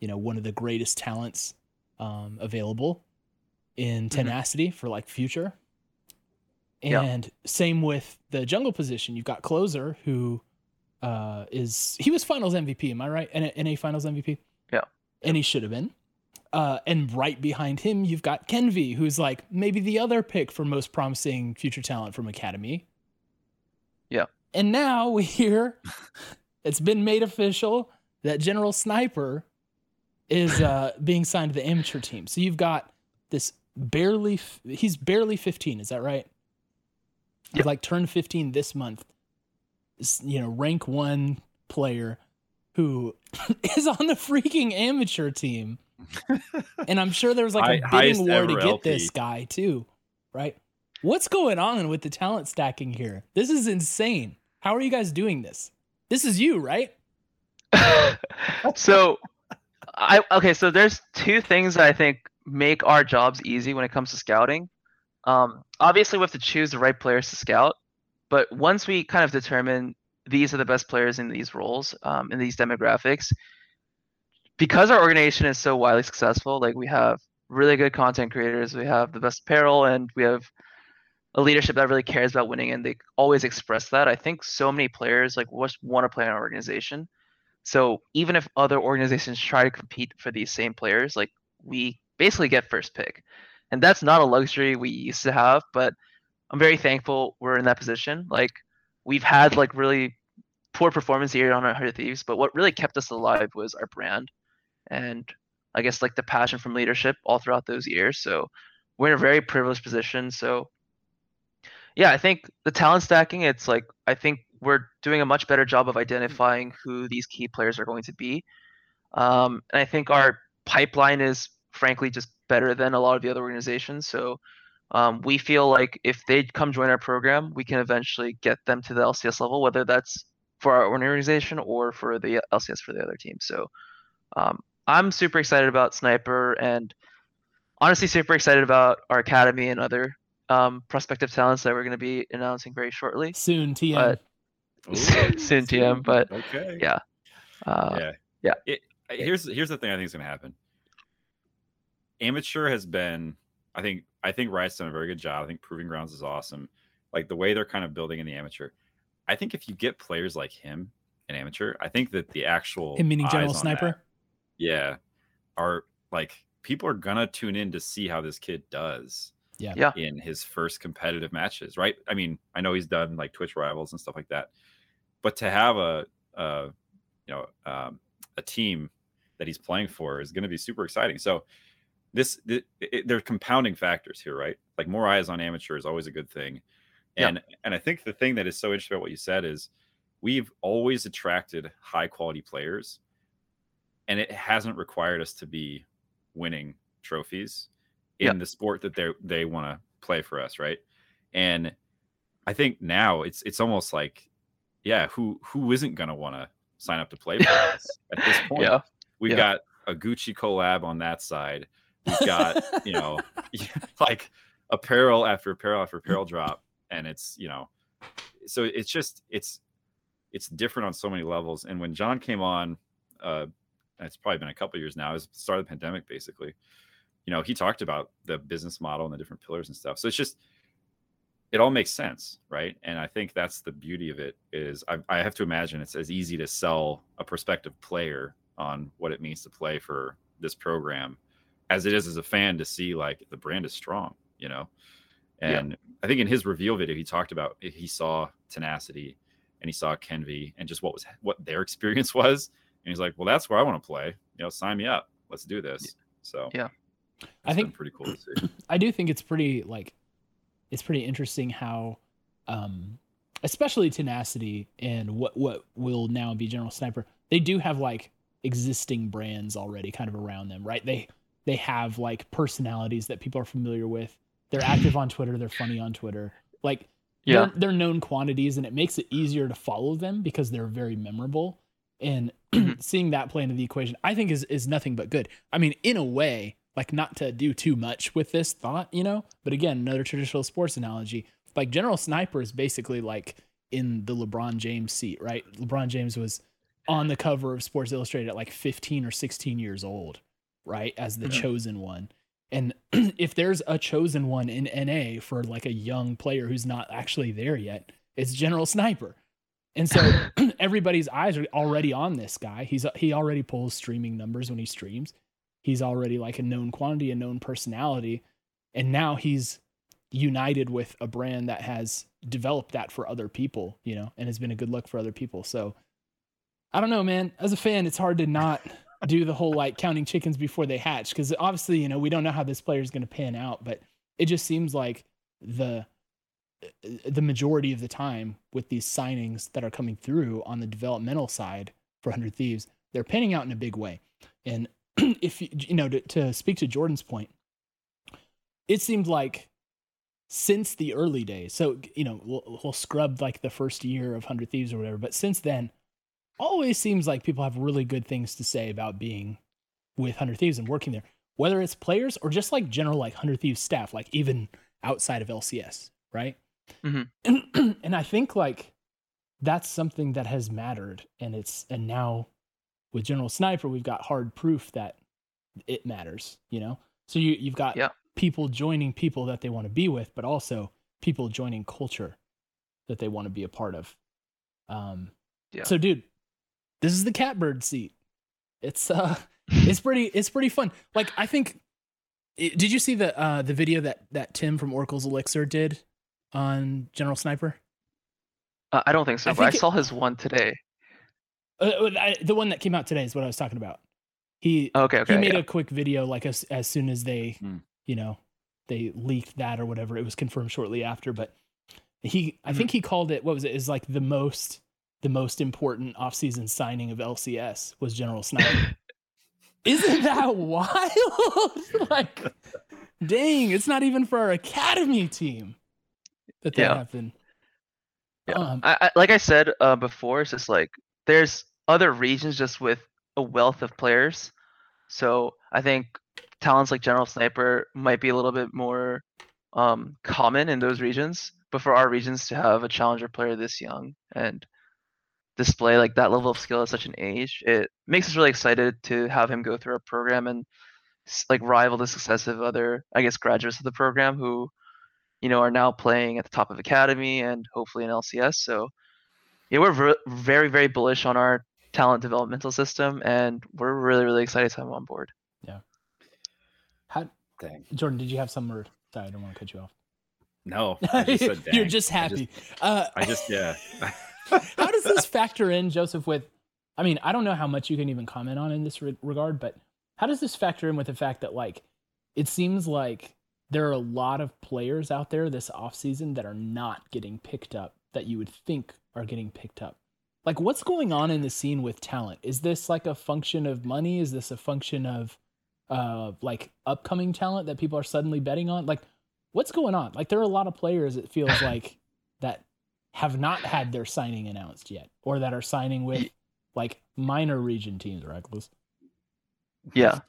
you know, one of the greatest talents um, available in mm-hmm. tenacity mm-hmm. for like future. And yeah. same with the jungle position. You've got closer who uh, is he was finals MVP, am I right? NA, NA finals MVP? Yeah. And he should have been. Uh, and right behind him, you've got Kenvi, who's like maybe the other pick for most promising future talent from Academy. Yeah. And now we hear *laughs* it's been made official that General Sniper is uh, being signed to the amateur team. So you've got this barely, he's barely 15. Is that right? He's like turned 15 this month. This, you know, rank one player who *laughs* is on the freaking amateur team. *laughs* and I'm sure there was like a bidding war to get LP. this guy too, right? What's going on with the talent stacking here? This is insane. How are you guys doing this? This is you, right? *laughs* so I okay, so there's two things that I think make our jobs easy when it comes to scouting. Um, obviously we have to choose the right players to scout, but once we kind of determine these are the best players in these roles, um, in these demographics, because our organization is so widely successful, like we have really good content creators, we have the best apparel, and we have a leadership that really cares about winning and they always express that. I think so many players like want to play in our organization. So even if other organizations try to compete for these same players, like we basically get first pick. And that's not a luxury we used to have, but I'm very thankful we're in that position. Like we've had like really poor performance here on 100 Thieves, but what really kept us alive was our brand, and I guess like the passion from leadership all throughout those years. So we're in a very privileged position. So yeah, I think the talent stacking, it's like I think we're doing a much better job of identifying who these key players are going to be. Um, and I think our pipeline is frankly just better than a lot of the other organizations. So um, we feel like if they come join our program, we can eventually get them to the LCS level, whether that's for our own organization or for the LCS for the other team. So um, I'm super excited about Sniper and honestly super excited about our academy and other um, prospective talents that we're going to be announcing very shortly. Soon, TM. But soon *laughs* TM, but okay. yeah. Uh, yeah. yeah. It, here's here's the thing I think is going to happen. Amateur has been, I think, I think Riot's done a very good job. I think Proving Grounds is awesome. Like the way they're kind of building in the amateur. I think if you get players like him in amateur, I think that the actual Him meaning eyes General on Sniper. that, yeah, are like people are gonna tune in to see how this kid does. Yeah. Yeah. In his first competitive matches, right? I mean, I know he's done like Twitch rivals and stuff like that, but to have a, a you know, um, a team that he's playing for is going to be super exciting. So this, th- it, they're compounding factors here, right? Like more eyes on amateur is always a good thing. Yeah. And and I think the thing that is so interesting about what you said is we've always attracted high quality players and it hasn't required us to be winning trophies in Yeah. the sport that they they want to play for us, right? And I think now it's it's almost like yeah, who who isn't going to want to sign up to play for *laughs* us at this point? Yeah. We've Yeah. got a Gucci collab on that side. We've got, you know, *laughs* *laughs* like apparel after apparel after apparel drop. And it's, you know, so it's just, it's, it's different on so many levels. And when John came on, uh, it's probably been a couple years now, it was the start of the pandemic, basically. You know, he talked about the business model and the different pillars and stuff. So it's just, it all makes sense, right? And I think that's the beauty of it is I, I have to imagine it's as easy to sell a prospective player on what it means to play for this program as it is as a fan to see like the brand is strong, you know. Yeah. And I think in his reveal video, he talked about he saw tenacity and he saw Kenvi and just what was what their *laughs* experience was. And he's like, Well, that's where I want to play. You know, sign me up. Let's do this. So Yeah. I think- pretty cool to see. *clears throat* I do think it's pretty like it's pretty interesting how um especially tenacity and what what will now be general sniper they do have like existing brands already kind of around them right? They they have like personalities that people are familiar with. They're active on twitter they're funny on twitter. Like Yeah. they're, they're known quantities and it makes it easier to follow them because they're very memorable. And *clears throat* seeing that play into the equation i think is is nothing but good. I mean in a way like not to do too much with this thought you know but again another traditional sports analogy like general sniper is basically like in the lebron james seat right lebron james was on the cover of sports illustrated at like 15 or 16 years old right as the Mhm. chosen one and *clears throat* if there's a chosen one in NA for like a young player who's not actually there yet, it's General Sniper. And so *clears throat* everybody's eyes are already on this guy. He's he already pulls streaming numbers when he streams. He's already like a known quantity, a known personality, and now he's united with a brand that has developed that for other people, you know, and has been a good look for other people. So I don't know, man. As a fan, it's hard to not *laughs* do the whole like counting chickens before they hatch because obviously, you know, we don't know how this player is going to pan out, but it just seems like the the majority of the time with these signings that are coming through on the developmental side for 100 Thieves, they're panning out in a big way. And *clears throat* if you, you know, to, to speak to Jordan's point, it seemed like since the early days, so, you know, we'll, we'll scrub like the first year of 100 Thieves or whatever, but since then, always seems like people have really good things to say about being with 100 Thieves and working there, whether it's players or just like general like 100 Thieves staff, like even outside of LCS, right? Mhm. And, *clears throat* and I think like that's something that has mattered, and it's and now with General Sniper, we've got hard proof that it matters, you know. So you you've got Yeah. people joining people that they want to be with, but also people joining culture that they want to be a part of. Um, Yeah. So, dude, this is the catbird seat. It's uh, *laughs* it's pretty it's pretty fun. Like I think, did you see the uh the video that that Tim from Oracle's Elixir did on General Sniper? Uh, I don't think so, I but I think it- saw his one today. Uh, uh, I- the one that came out today is what I was talking about. He Okay, okay. he made yeah. a quick video like as as soon as they Hmm. you know they leaked that or whatever. It was confirmed shortly after, but he I Mhm. think he called it what was it is like the most the most important offseason signing of LCS was General Sniper. *laughs* Isn't that wild? *laughs* like dang, it's not even for our academy team that that Yeah. happened. Yeah. Um, I, I, like I said uh, before, it's just like there's other regions just with a wealth of players. So I think talents like General Sniper might be a little bit more um, common in those regions. But for our regions to have a challenger player this young and display like that level of skill at such an age, it makes us really excited to have him go through our program and like rival the success of other, I guess, graduates of the program who you know, are now playing at the top of academy and hopefully in LCS. So yeah, we're ver- very, very bullish on our talent developmental system, and we're really, really excited to have him on board. Yeah. How, Dang. Jordan, did you have some word? Sorry, I don't want to cut you off. No. I *laughs* just said You're dang. just I just- happy. uh, I just yeah. *laughs* how does this *laughs* factor in, Joseph? With, I mean, I don't know how much you can even comment on in this re- regard, but how does this factor in with the fact that like it seems like there are a lot of players out there this offseason that are not getting picked up that you would think are getting picked up. Like, what's going on in the scene with talent? Is this like a function of money? Is this a function of uh like upcoming talent that people are suddenly betting on? Like, what's going on? Like, there are a lot of players. It feels *laughs* like that have not had their signing announced yet, or that are signing with like minor region teams. Reckless. Yeah.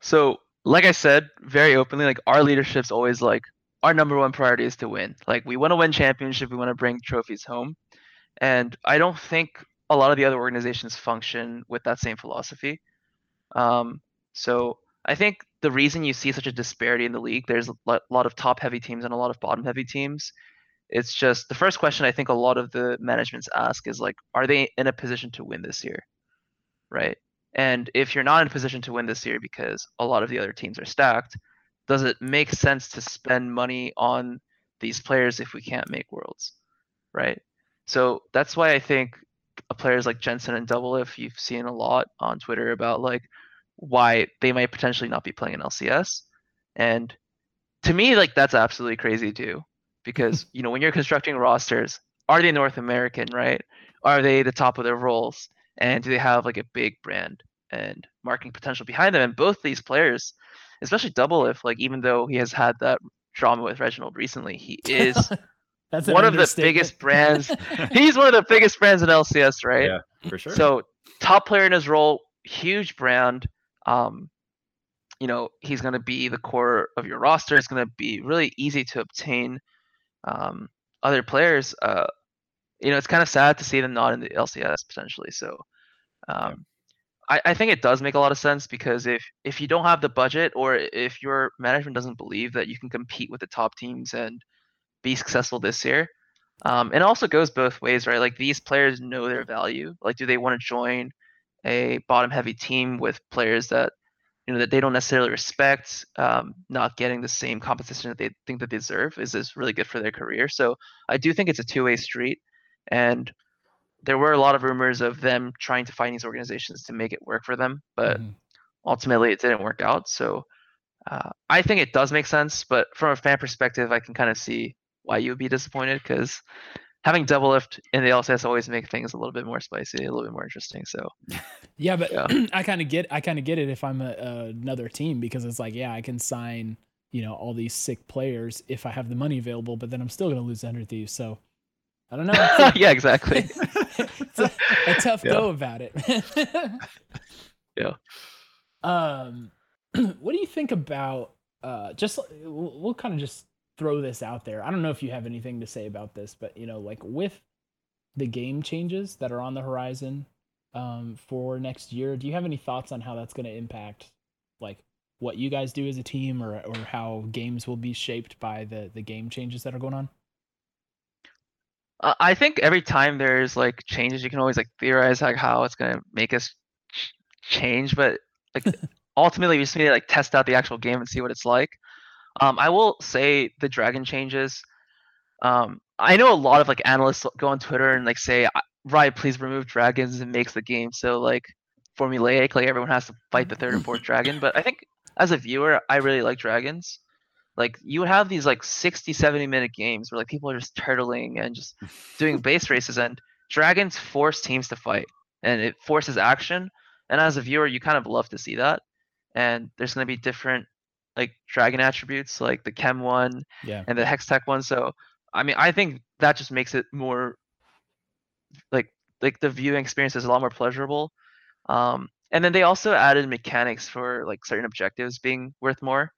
So, like I said, very openly, like our leadership's always like our number one priority is to win. Like we want to win championship, we want to bring trophies home, and I don't think a lot of the other organizations function with that same philosophy. Um, so I think the reason you see such a disparity in the league, there's a lot of top heavy teams and a lot of bottom heavy teams. It's just the first question I think a lot of the managements ask is like, are they in a position to win this year? Right. And if you're not in a position to win this year because a lot of the other teams are stacked, does it make sense to spend money on these players if we can't make worlds? Right. So that's why I think players like Jensen and Doublelift you've seen a lot on Twitter about like why they might potentially not be playing in LCS. And to me, like that's absolutely crazy too. Because, *laughs* you know, when you're constructing rosters, are they North American, right? Are they the top of their roles? And do they have like a big brand and marketing potential behind them? And both these players, especially Doublelift, like even though he has had that drama with Reginald recently, he is *laughs* That's one of the biggest *laughs* brands. He's one of the biggest brands in LCS, right? Yeah, for sure. So top player in his role, huge brand. Um, you know, he's going to be the core of your roster. It's going to be really easy to obtain um, other players. Uh, you know, it's kind of sad to see them not in the LCS potentially. So, um, I, I think it does make a lot of sense because if if you don't have the budget or if your management doesn't believe that you can compete with the top teams and be successful this year, um, and also goes both ways, right? Like these players know their value. Like, do they want to join a bottom heavy team with players that you know that they don't necessarily respect, um, not getting the same competition that they think that they deserve? Is this really good for their career? So I do think it's a two way street, and there were a lot of rumors of them trying to find these organizations to make it work for them, but Mhm. ultimately it didn't work out. So uh, I think it does make sense, but from a fan perspective, I can kind of see why you would be disappointed because having double lift in the LCS always make things a little bit more spicy, a little bit more interesting. So *laughs* Yeah, but Yeah. *clears throat* I kind of get I kind of get it if I'm a, another team because it's like, yeah, I can sign, you know, all these sick players if I have the money available, but then I'm still going to lose 100 thieves. So I don't know. *laughs* Yeah, exactly. *laughs* it's a, a tough Yeah. go about it. Yeah. Um, *clears throat* what do you think about uh just we'll, we'll kind of just throw this out there. I don't know if you have anything to say about this, but you know, like with the game changes that are on the horizon um for next year, do you have any thoughts on how that's going to impact like what you guys do as a team or or how games will be shaped by the the game changes that are going on? I think every time there's like changes, you can always like theorize like how it's gonna make us ch- change, but like *laughs* ultimately we just need to like test out the actual game and see what it's like. Um, I will say the dragon changes. Um, I know a lot of like analysts go on Twitter and like say, "I- Riot please remove dragons and makes the game so like formulaic, like everyone has to fight the third and fourth dragon. But I think as a viewer, I really like dragons. Like you have these like 60, 70 minute games where like people are just turtling and just doing *laughs* base races and dragons force teams to fight and it forces action. And as a viewer, you kind of love to see that. And there's gonna be different like dragon attributes, like the chem one Yeah. and the hex tech one. So I mean I think that just makes it more like like the viewing experience is a lot more pleasurable. Um, and then they also added mechanics for like certain objectives being worth more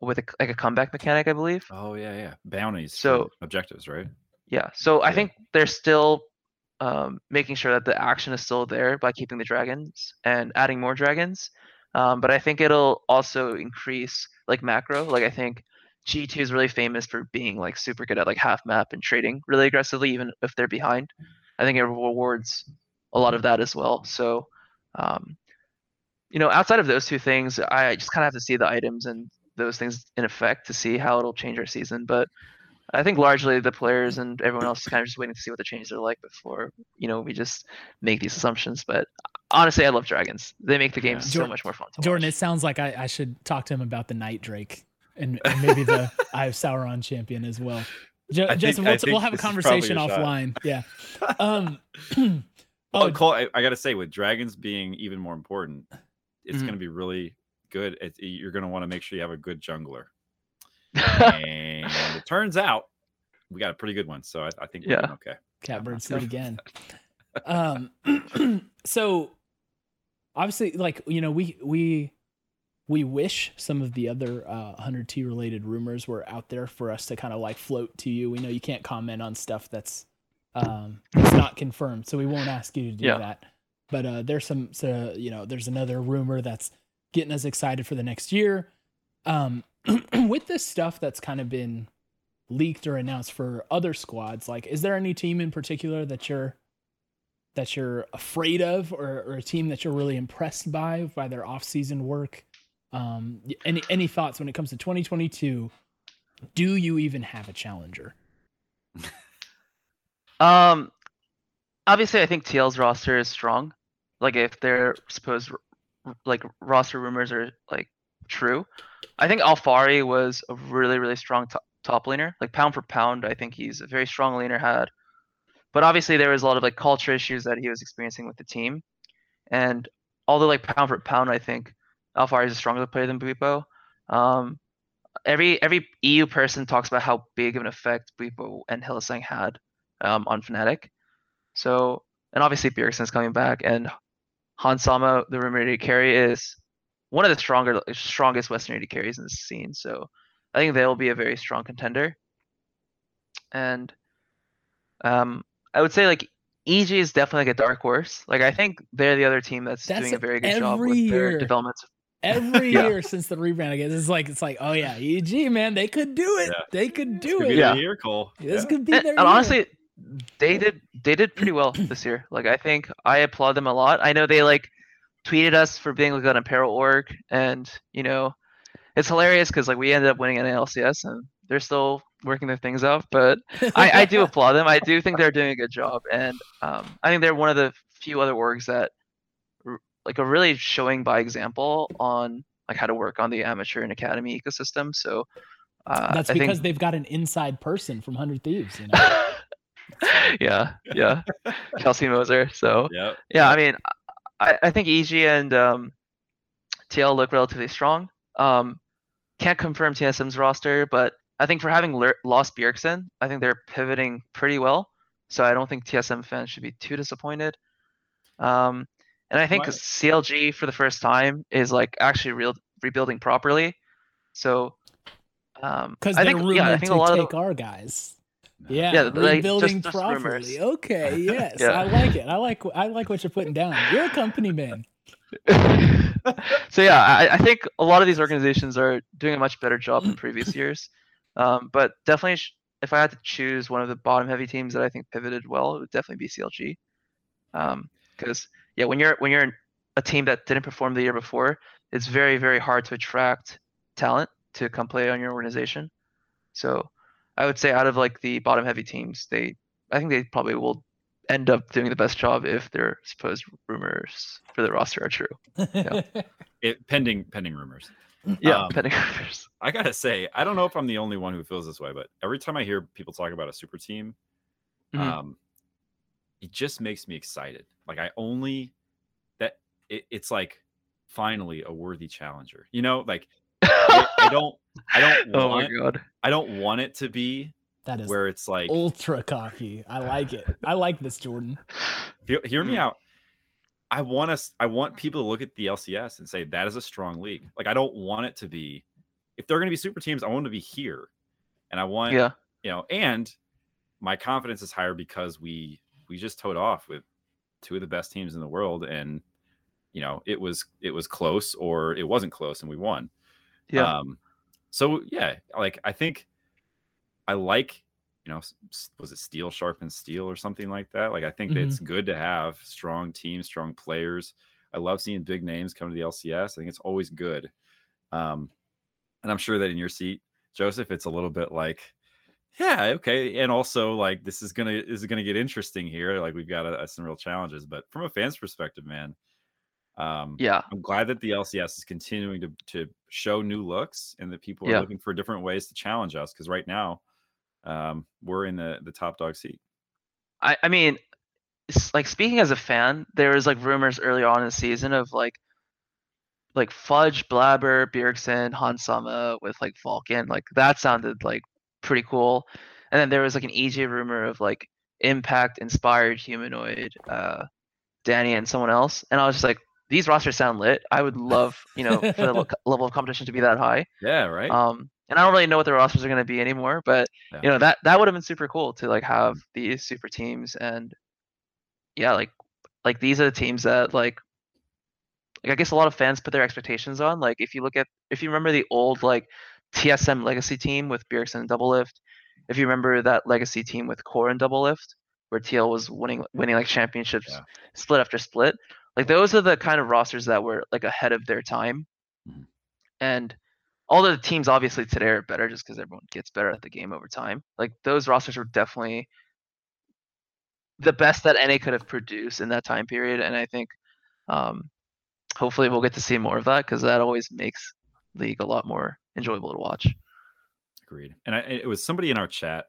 with a, like a comeback mechanic, I believe. Oh yeah, yeah. Bounties. So- objectives, right? Yeah. So I think they're still um, making sure that the action is still there by keeping the dragons and adding more dragons. Um, but I think it'll also increase like macro. Like I think G2 is really famous for being like super good at like half map and trading really aggressively, even if they're behind. I think it rewards a lot of that as well. So, um, you know, outside of those two things, I just kind of have to see the items and those things in effect to see how it'll change our season. But I think largely the players and everyone else is kind of just waiting to see what the changes are like before you know we just make these assumptions. But honestly, I love dragons. They make the game Yeah. so Jor- much more fun. To Jordan, watch. it sounds like I, I should talk to him about the Night Drake and, and maybe the *laughs* I have Sauron champion as well. Jo- think- Joseph, we'll, we'll have a this is probably conversation your shot. offline. Yeah. *laughs* Um, *clears throat* Oh, oh, Cole, I, I got to say, with dragons being even more important, it's Mhm. going to be really good. It's, you're going to want to make sure you have a good jungler. and it *laughs* turns out we got a pretty good one. So I, I think we're Yeah. doing okay. Catbird suit again. Um, *clears throat* so obviously, like you know, we we we wish some of the other uh, 100T related rumors were out there for us to kind of like float to you. We know you can't comment on stuff that's um not confirmed, so we won't ask you to do Yeah. that. But uh, there's some, so, you know, there's another rumor that's getting us excited for the next year. Um, *clears throat* with this stuff that's kind of been leaked or announced for other squads, like, is there any team in particular that you're that you're afraid of, or, or a team that you're really impressed by by their off-season work? Um, any any thoughts when it comes to 2022? Do you even have a challenger? *laughs* Um, obviously, I think TL's roster is strong. Like, if their supposed like roster rumors are like true, I think Alphari was a really really strong top, top laner. Like pound for pound, I think he's a very strong laner. Had, but obviously there was a lot of like culture issues that he was experiencing with the team, and although like pound for pound, I think Alphari is a stronger player than Bwipo. Um, every every EU person talks about how big of an effect Bwipo and Hylissang had um, on Fnatic. So, and obviously Bjergsen's coming back, and Hansama, the rumored carry, is one of the stronger, strongest Western AD carries in the scene. So, I think they'll be a very strong contender. And um, I would say like EG is definitely like a dark horse. Like I think they're the other team that's, That's doing a very good job every with their year. development. Every *laughs* Yeah. year since the rebrand, I guess it's like it's like, oh yeah, EG man, they could do it. Yeah. They could do Could it. be Yeah. year, Cole. This Yeah. could be And, their and year. honestly, they did they did pretty well *clears throat* this year. Like I think I applaud them a lot. I know they like tweeted us for being like an apparel org, and you know, it's hilarious because like we ended up winning an LCS and they're still working their things out. But *laughs* I, I do applaud them. I do think they're doing a good job, and um, I think they're one of the few other orgs that like are really showing by example on like how to work on the amateur and academy ecosystem. So uh, That's I because think they've got an inside person from Hundred Thieves. You know, *laughs* yeah, yeah, Kelsey Moser. So Yep. yeah, I mean, I, I think EG and um, TL look relatively strong. Um, can't confirm TSM's roster, but I think for having lear- lost Bjergsen, I think they're pivoting pretty well. So I don't think TSM fans should be too disappointed. Um, and I think Why- CLG for the first time is like actually real rebuilding properly. So um, because I they're think rumored yeah, I think to a lot take of our guys. Yeah, Yeah, like, just- rebuilding just properly. rumors. Okay, *laughs* yes, Yeah. I like it. I like I like what you're putting down. You're a company man. *laughs* so yeah, I, I think a lot of these organizations are doing a much better job than previous *laughs* years. Um, but definitely, if I had to choose one of the bottom heavy teams that I think pivoted well, it would definitely be CLG. Because yeah, when you're when you're a team that didn't perform the year before, it's very very hard to attract talent to come play on your organization. So I would say out of like the bottom heavy teams, they I think they probably will end up doing the best job if their supposed rumors for the roster are true. *laughs* It, pending pending rumors. Yeah, Um, depending on. *laughs* I gotta say, I don't know if I'm the only one who feels this way, but every time I hear people talk about a super team, Mhm. um, it just makes me excited. Like I only that it, it's like finally a worthy challenger. You know, like I, I don't I don't *laughs* oh my god. I don't want it to be that is where it's like ultra cocky. I like it. I like this, Jordan. hear, hear me Mm. out. I want us. I want people to look at the LCS and say that is a strong league. Like I don't want it to be. If they're going to be super teams, I want them to be here, and I want Yeah. you know. And my confidence is higher because we we just towed off with two of the best teams in the world, and you know it was it was close or it wasn't close, and we won. Yeah. Um, so yeah, like I think I like, you know, was it steel sharpens steel or something like that? Like I think that Mhm. it's good to have strong teams, strong players. I love seeing big names come to the LCS. I think it's always good. Um, and I'm sure that in your seat, Joseph, it's a little bit like, yeah, okay. And also like this is gonna this is gonna get interesting here. Like we've got uh some real challenges. But from a fan's perspective, man, um, yeah. I'm glad that the LCS is continuing to to show new looks and that people are Yeah. looking for different ways to challenge us. Because right now, um, we're in the the top dog seat. I, I mean, like speaking as a fan, there was like rumors early on in the season of like like Fudge, Blabber, Bjergsen, Hansama with like Vulcan. Like that sounded like pretty cool. And then there was like an EJ rumor of like Impact inspired humanoid, uh, Danny and someone else. And I was just like, these rosters sound lit. I would love, you know, for the *laughs* level of competition to be that high. Yeah, right. Um, and I don't really know what the rosters are going to be anymore, but Yeah. you know that that would have been super cool to like have these super teams and yeah, like like these are the teams that like like I guess a lot of fans put their expectations on. Like if you look at if you remember the old like TSM legacy team with Bjergsen and Double Lift, if you remember that legacy team with Core and Double Lift, where TL was winning winning like championships Yeah. split after split, like those are the kind of rosters that were like ahead of their time. Mhm. And all the teams obviously today are better just because everyone gets better at the game over time. Like those rosters were definitely the best that NA could have produced in that time period. And I think um, hopefully we'll get to see more of that because that always makes League a lot more enjoyable to watch. Agreed. And I, it was somebody in our chat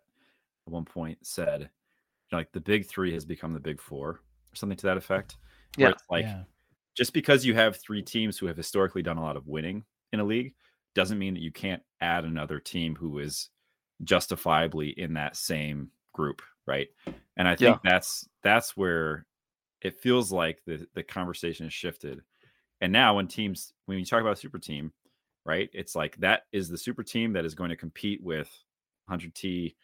at one point said, you know, like the big three has become the big four or something to that effect. Yeah. like yeah. just because you have three teams who have historically done a lot of winning in a league doesn't mean that you can't add another team who is justifiably in that same group, right? And I think that's that's where it feels like the the conversation has shifted. And now when teams when you talk about a super team, right? It's like that is the super team that is going to compete with 100T,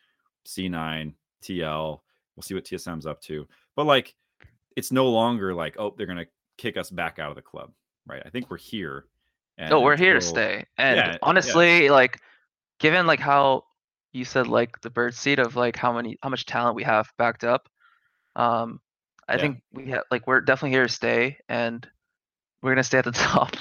C9, TL. We'll see what TSM's up to. But like it's no longer like, oh, they're gonna kick us back out of the club, right? I think we're here. No, we're here to stay. And yeah, yeah. honestly, like given like how you said like the bird seed of like how many how much talent we have backed up, um, I Yeah. think we have like we're definitely here to stay and we're gonna stay at the *laughs* top.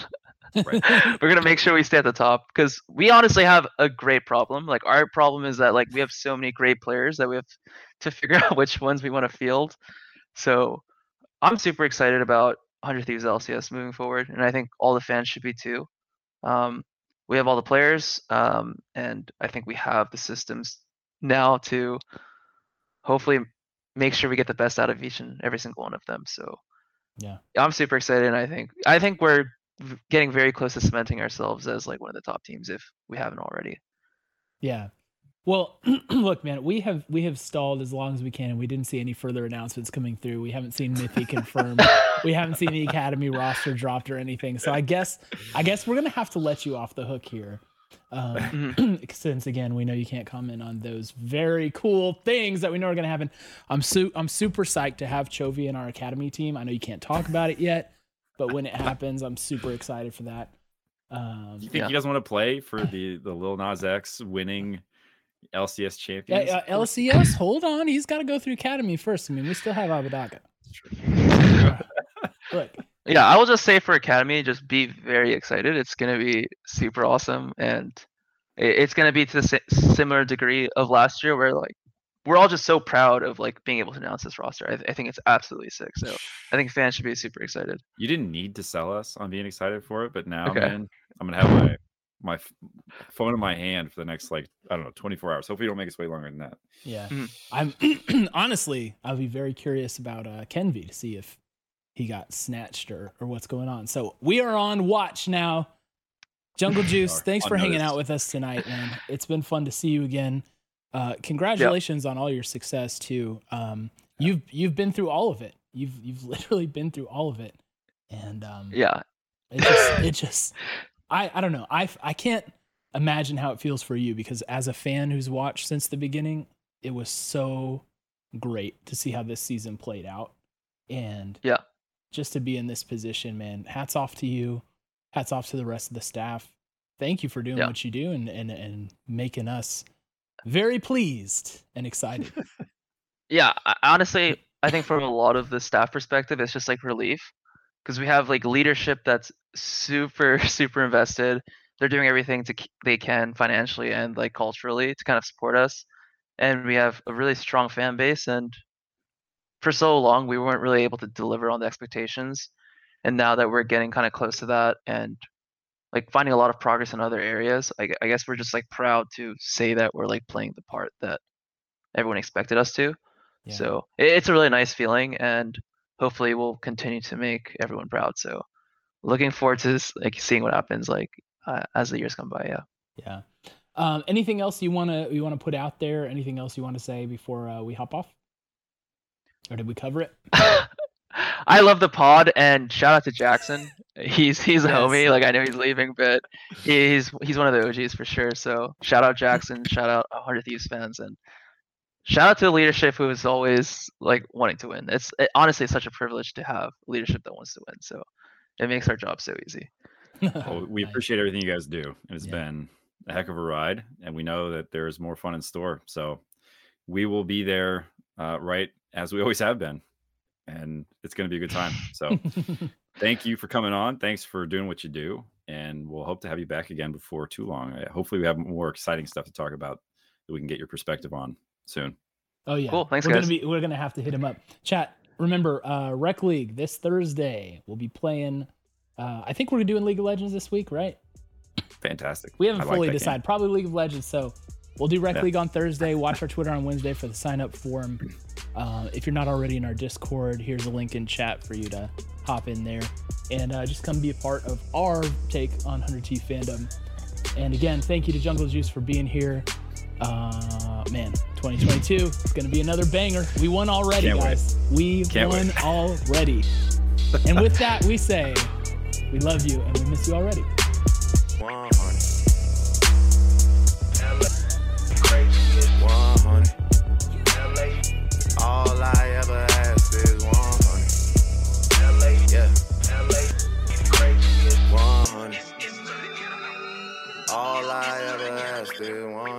Right. *laughs* we're gonna make sure we stay at the top because we honestly have a great problem. Like our problem is that like we have so many great players that we have to figure *laughs* out which ones we want to field. So I'm super excited about 100 Thieves LCS moving forward, and I think all the fans should be too. Um, we have all the players, um, and I think we have the systems now to hopefully make sure we get the best out of each and every single one of them. So Yeah. I'm super excited, and I think I think we're getting very close to cementing ourselves as like one of the top teams if we haven't already. Yeah. Well, *clears throat* look, man, we have we have stalled as long as we can, and we didn't see any further announcements coming through. We haven't seen Mythy confirmed. *laughs* we haven't seen the academy roster dropped or anything. So I guess I guess we're gonna have to let you off the hook here. Um, Mhm. *clears throat* since again we know you can't comment on those very cool things that we know are going to happen. I'm su- I'm super psyched to have Chovy in our academy team. I know you can't talk about it yet, but when it happens, I'm super excited for that. Um, You think Yeah. he doesn't want to play for the the Lil Nas X winning LCS yeah, champions? uh, LCS, hold on, he's got to go through academy first. I mean, we still have Abbedagge. Look, Yeah, I will just say for Academy, just be very excited. It's gonna be super awesome, and it's gonna be to the similar degree of last year, where like we're all just so proud of like being able to announce this roster. I, I think it's absolutely sick. So I think fans should be super excited. You didn't need to sell us on being excited for it, but now, Okay. man, I'm gonna have my my phone in my hand for the next like I don't know 24 hours. Hopefully, you don't make us wait longer than that. Yeah. Mhm. I'm *clears throat* honestly, I'll be very curious about uh Kenvi to see if he got snatched or, or what's going on. So we are on watch now. Jungle *laughs* Juice, thanks for hanging out with us tonight, man. *laughs* It's been fun to see you again. Uh congratulations on all your success too. Um you've you've been through all of it. You've you've *laughs* literally been through all of it. And um Yeah. it just it just I I don't know. I I can't imagine how it feels for you because as a fan who's watched since the beginning, it was so great to see how this season played out. And Yeah. Just to be in this position, man, hats off to you. Hats off to the rest of the staff. Thank you for doing Yeah. what you do and and and making us very pleased and excited. *laughs* Yeah, honestly, I think from a lot of the staff perspective, it's just like relief because we have like leadership that's super, *laughs* super invested. They're doing everything to they can financially and like culturally to kind of support us, and we have a really strong fan base. And for so long, we weren't really able to deliver on the expectations, and now that we're getting kind of close to that and like finding a lot of progress in other areas, I, I guess we're just like proud to say that we're like playing the part that everyone expected us to. Yeah. So it, it's a really nice feeling, and hopefully we'll continue to make everyone proud. So looking forward to this, like seeing what happens like uh, as the years come by. Yeah. yeah. Um, anything else you wanna you wanna put out there? Anything else you want to say before uh, we hop off? Or did we cover it? *laughs* I love the pod and shout out to Jackson. He's he's a Yes. homie. Like I know he's leaving, but he's he's one of the OGs for sure. So shout out Jackson. shout out 100 Thieves fans and shout out to the leadership who is always like wanting to win. It's it, honestly it's such a privilege to have leadership that wants to win. So it makes our job so easy. Well, we *laughs* appreciate everything you guys do. and It's Yeah. been a heck of a ride, and we know that there's more fun in store. So we will be there, uh, right as we always have been, and it's going to be a good time. So *laughs* thank you for coming on. Thanks for doing what you do, and we'll hope to have you back again before too long. Uh, Hopefully, we have more exciting stuff to talk about that we can get your perspective on soon. Oh yeah. Cool, thanks, we're guys. gonna be we're gonna have to hit him up. Chat. Remember, uh, Rec League this Thursday. We'll be playing. Uh, I think we're doing League of Legends this week, right? Fantastic. We haven't I like fully game. decided. Probably League of Legends. So we'll do Rec Yeah. League on Thursday. Watch our Twitter on Wednesday for the sign up form. Uh, if you're not already in our Discord, here's a link in chat for you to hop in there and uh, just come be a part of our take on 100T fandom. And again, thank you to Jungle Juice for being here. Uh, man, 2022 is going to be another banger. We won already, Can't wait. guys. We Can't won wait. already. and with that, we say we love you and we miss you already. 100. All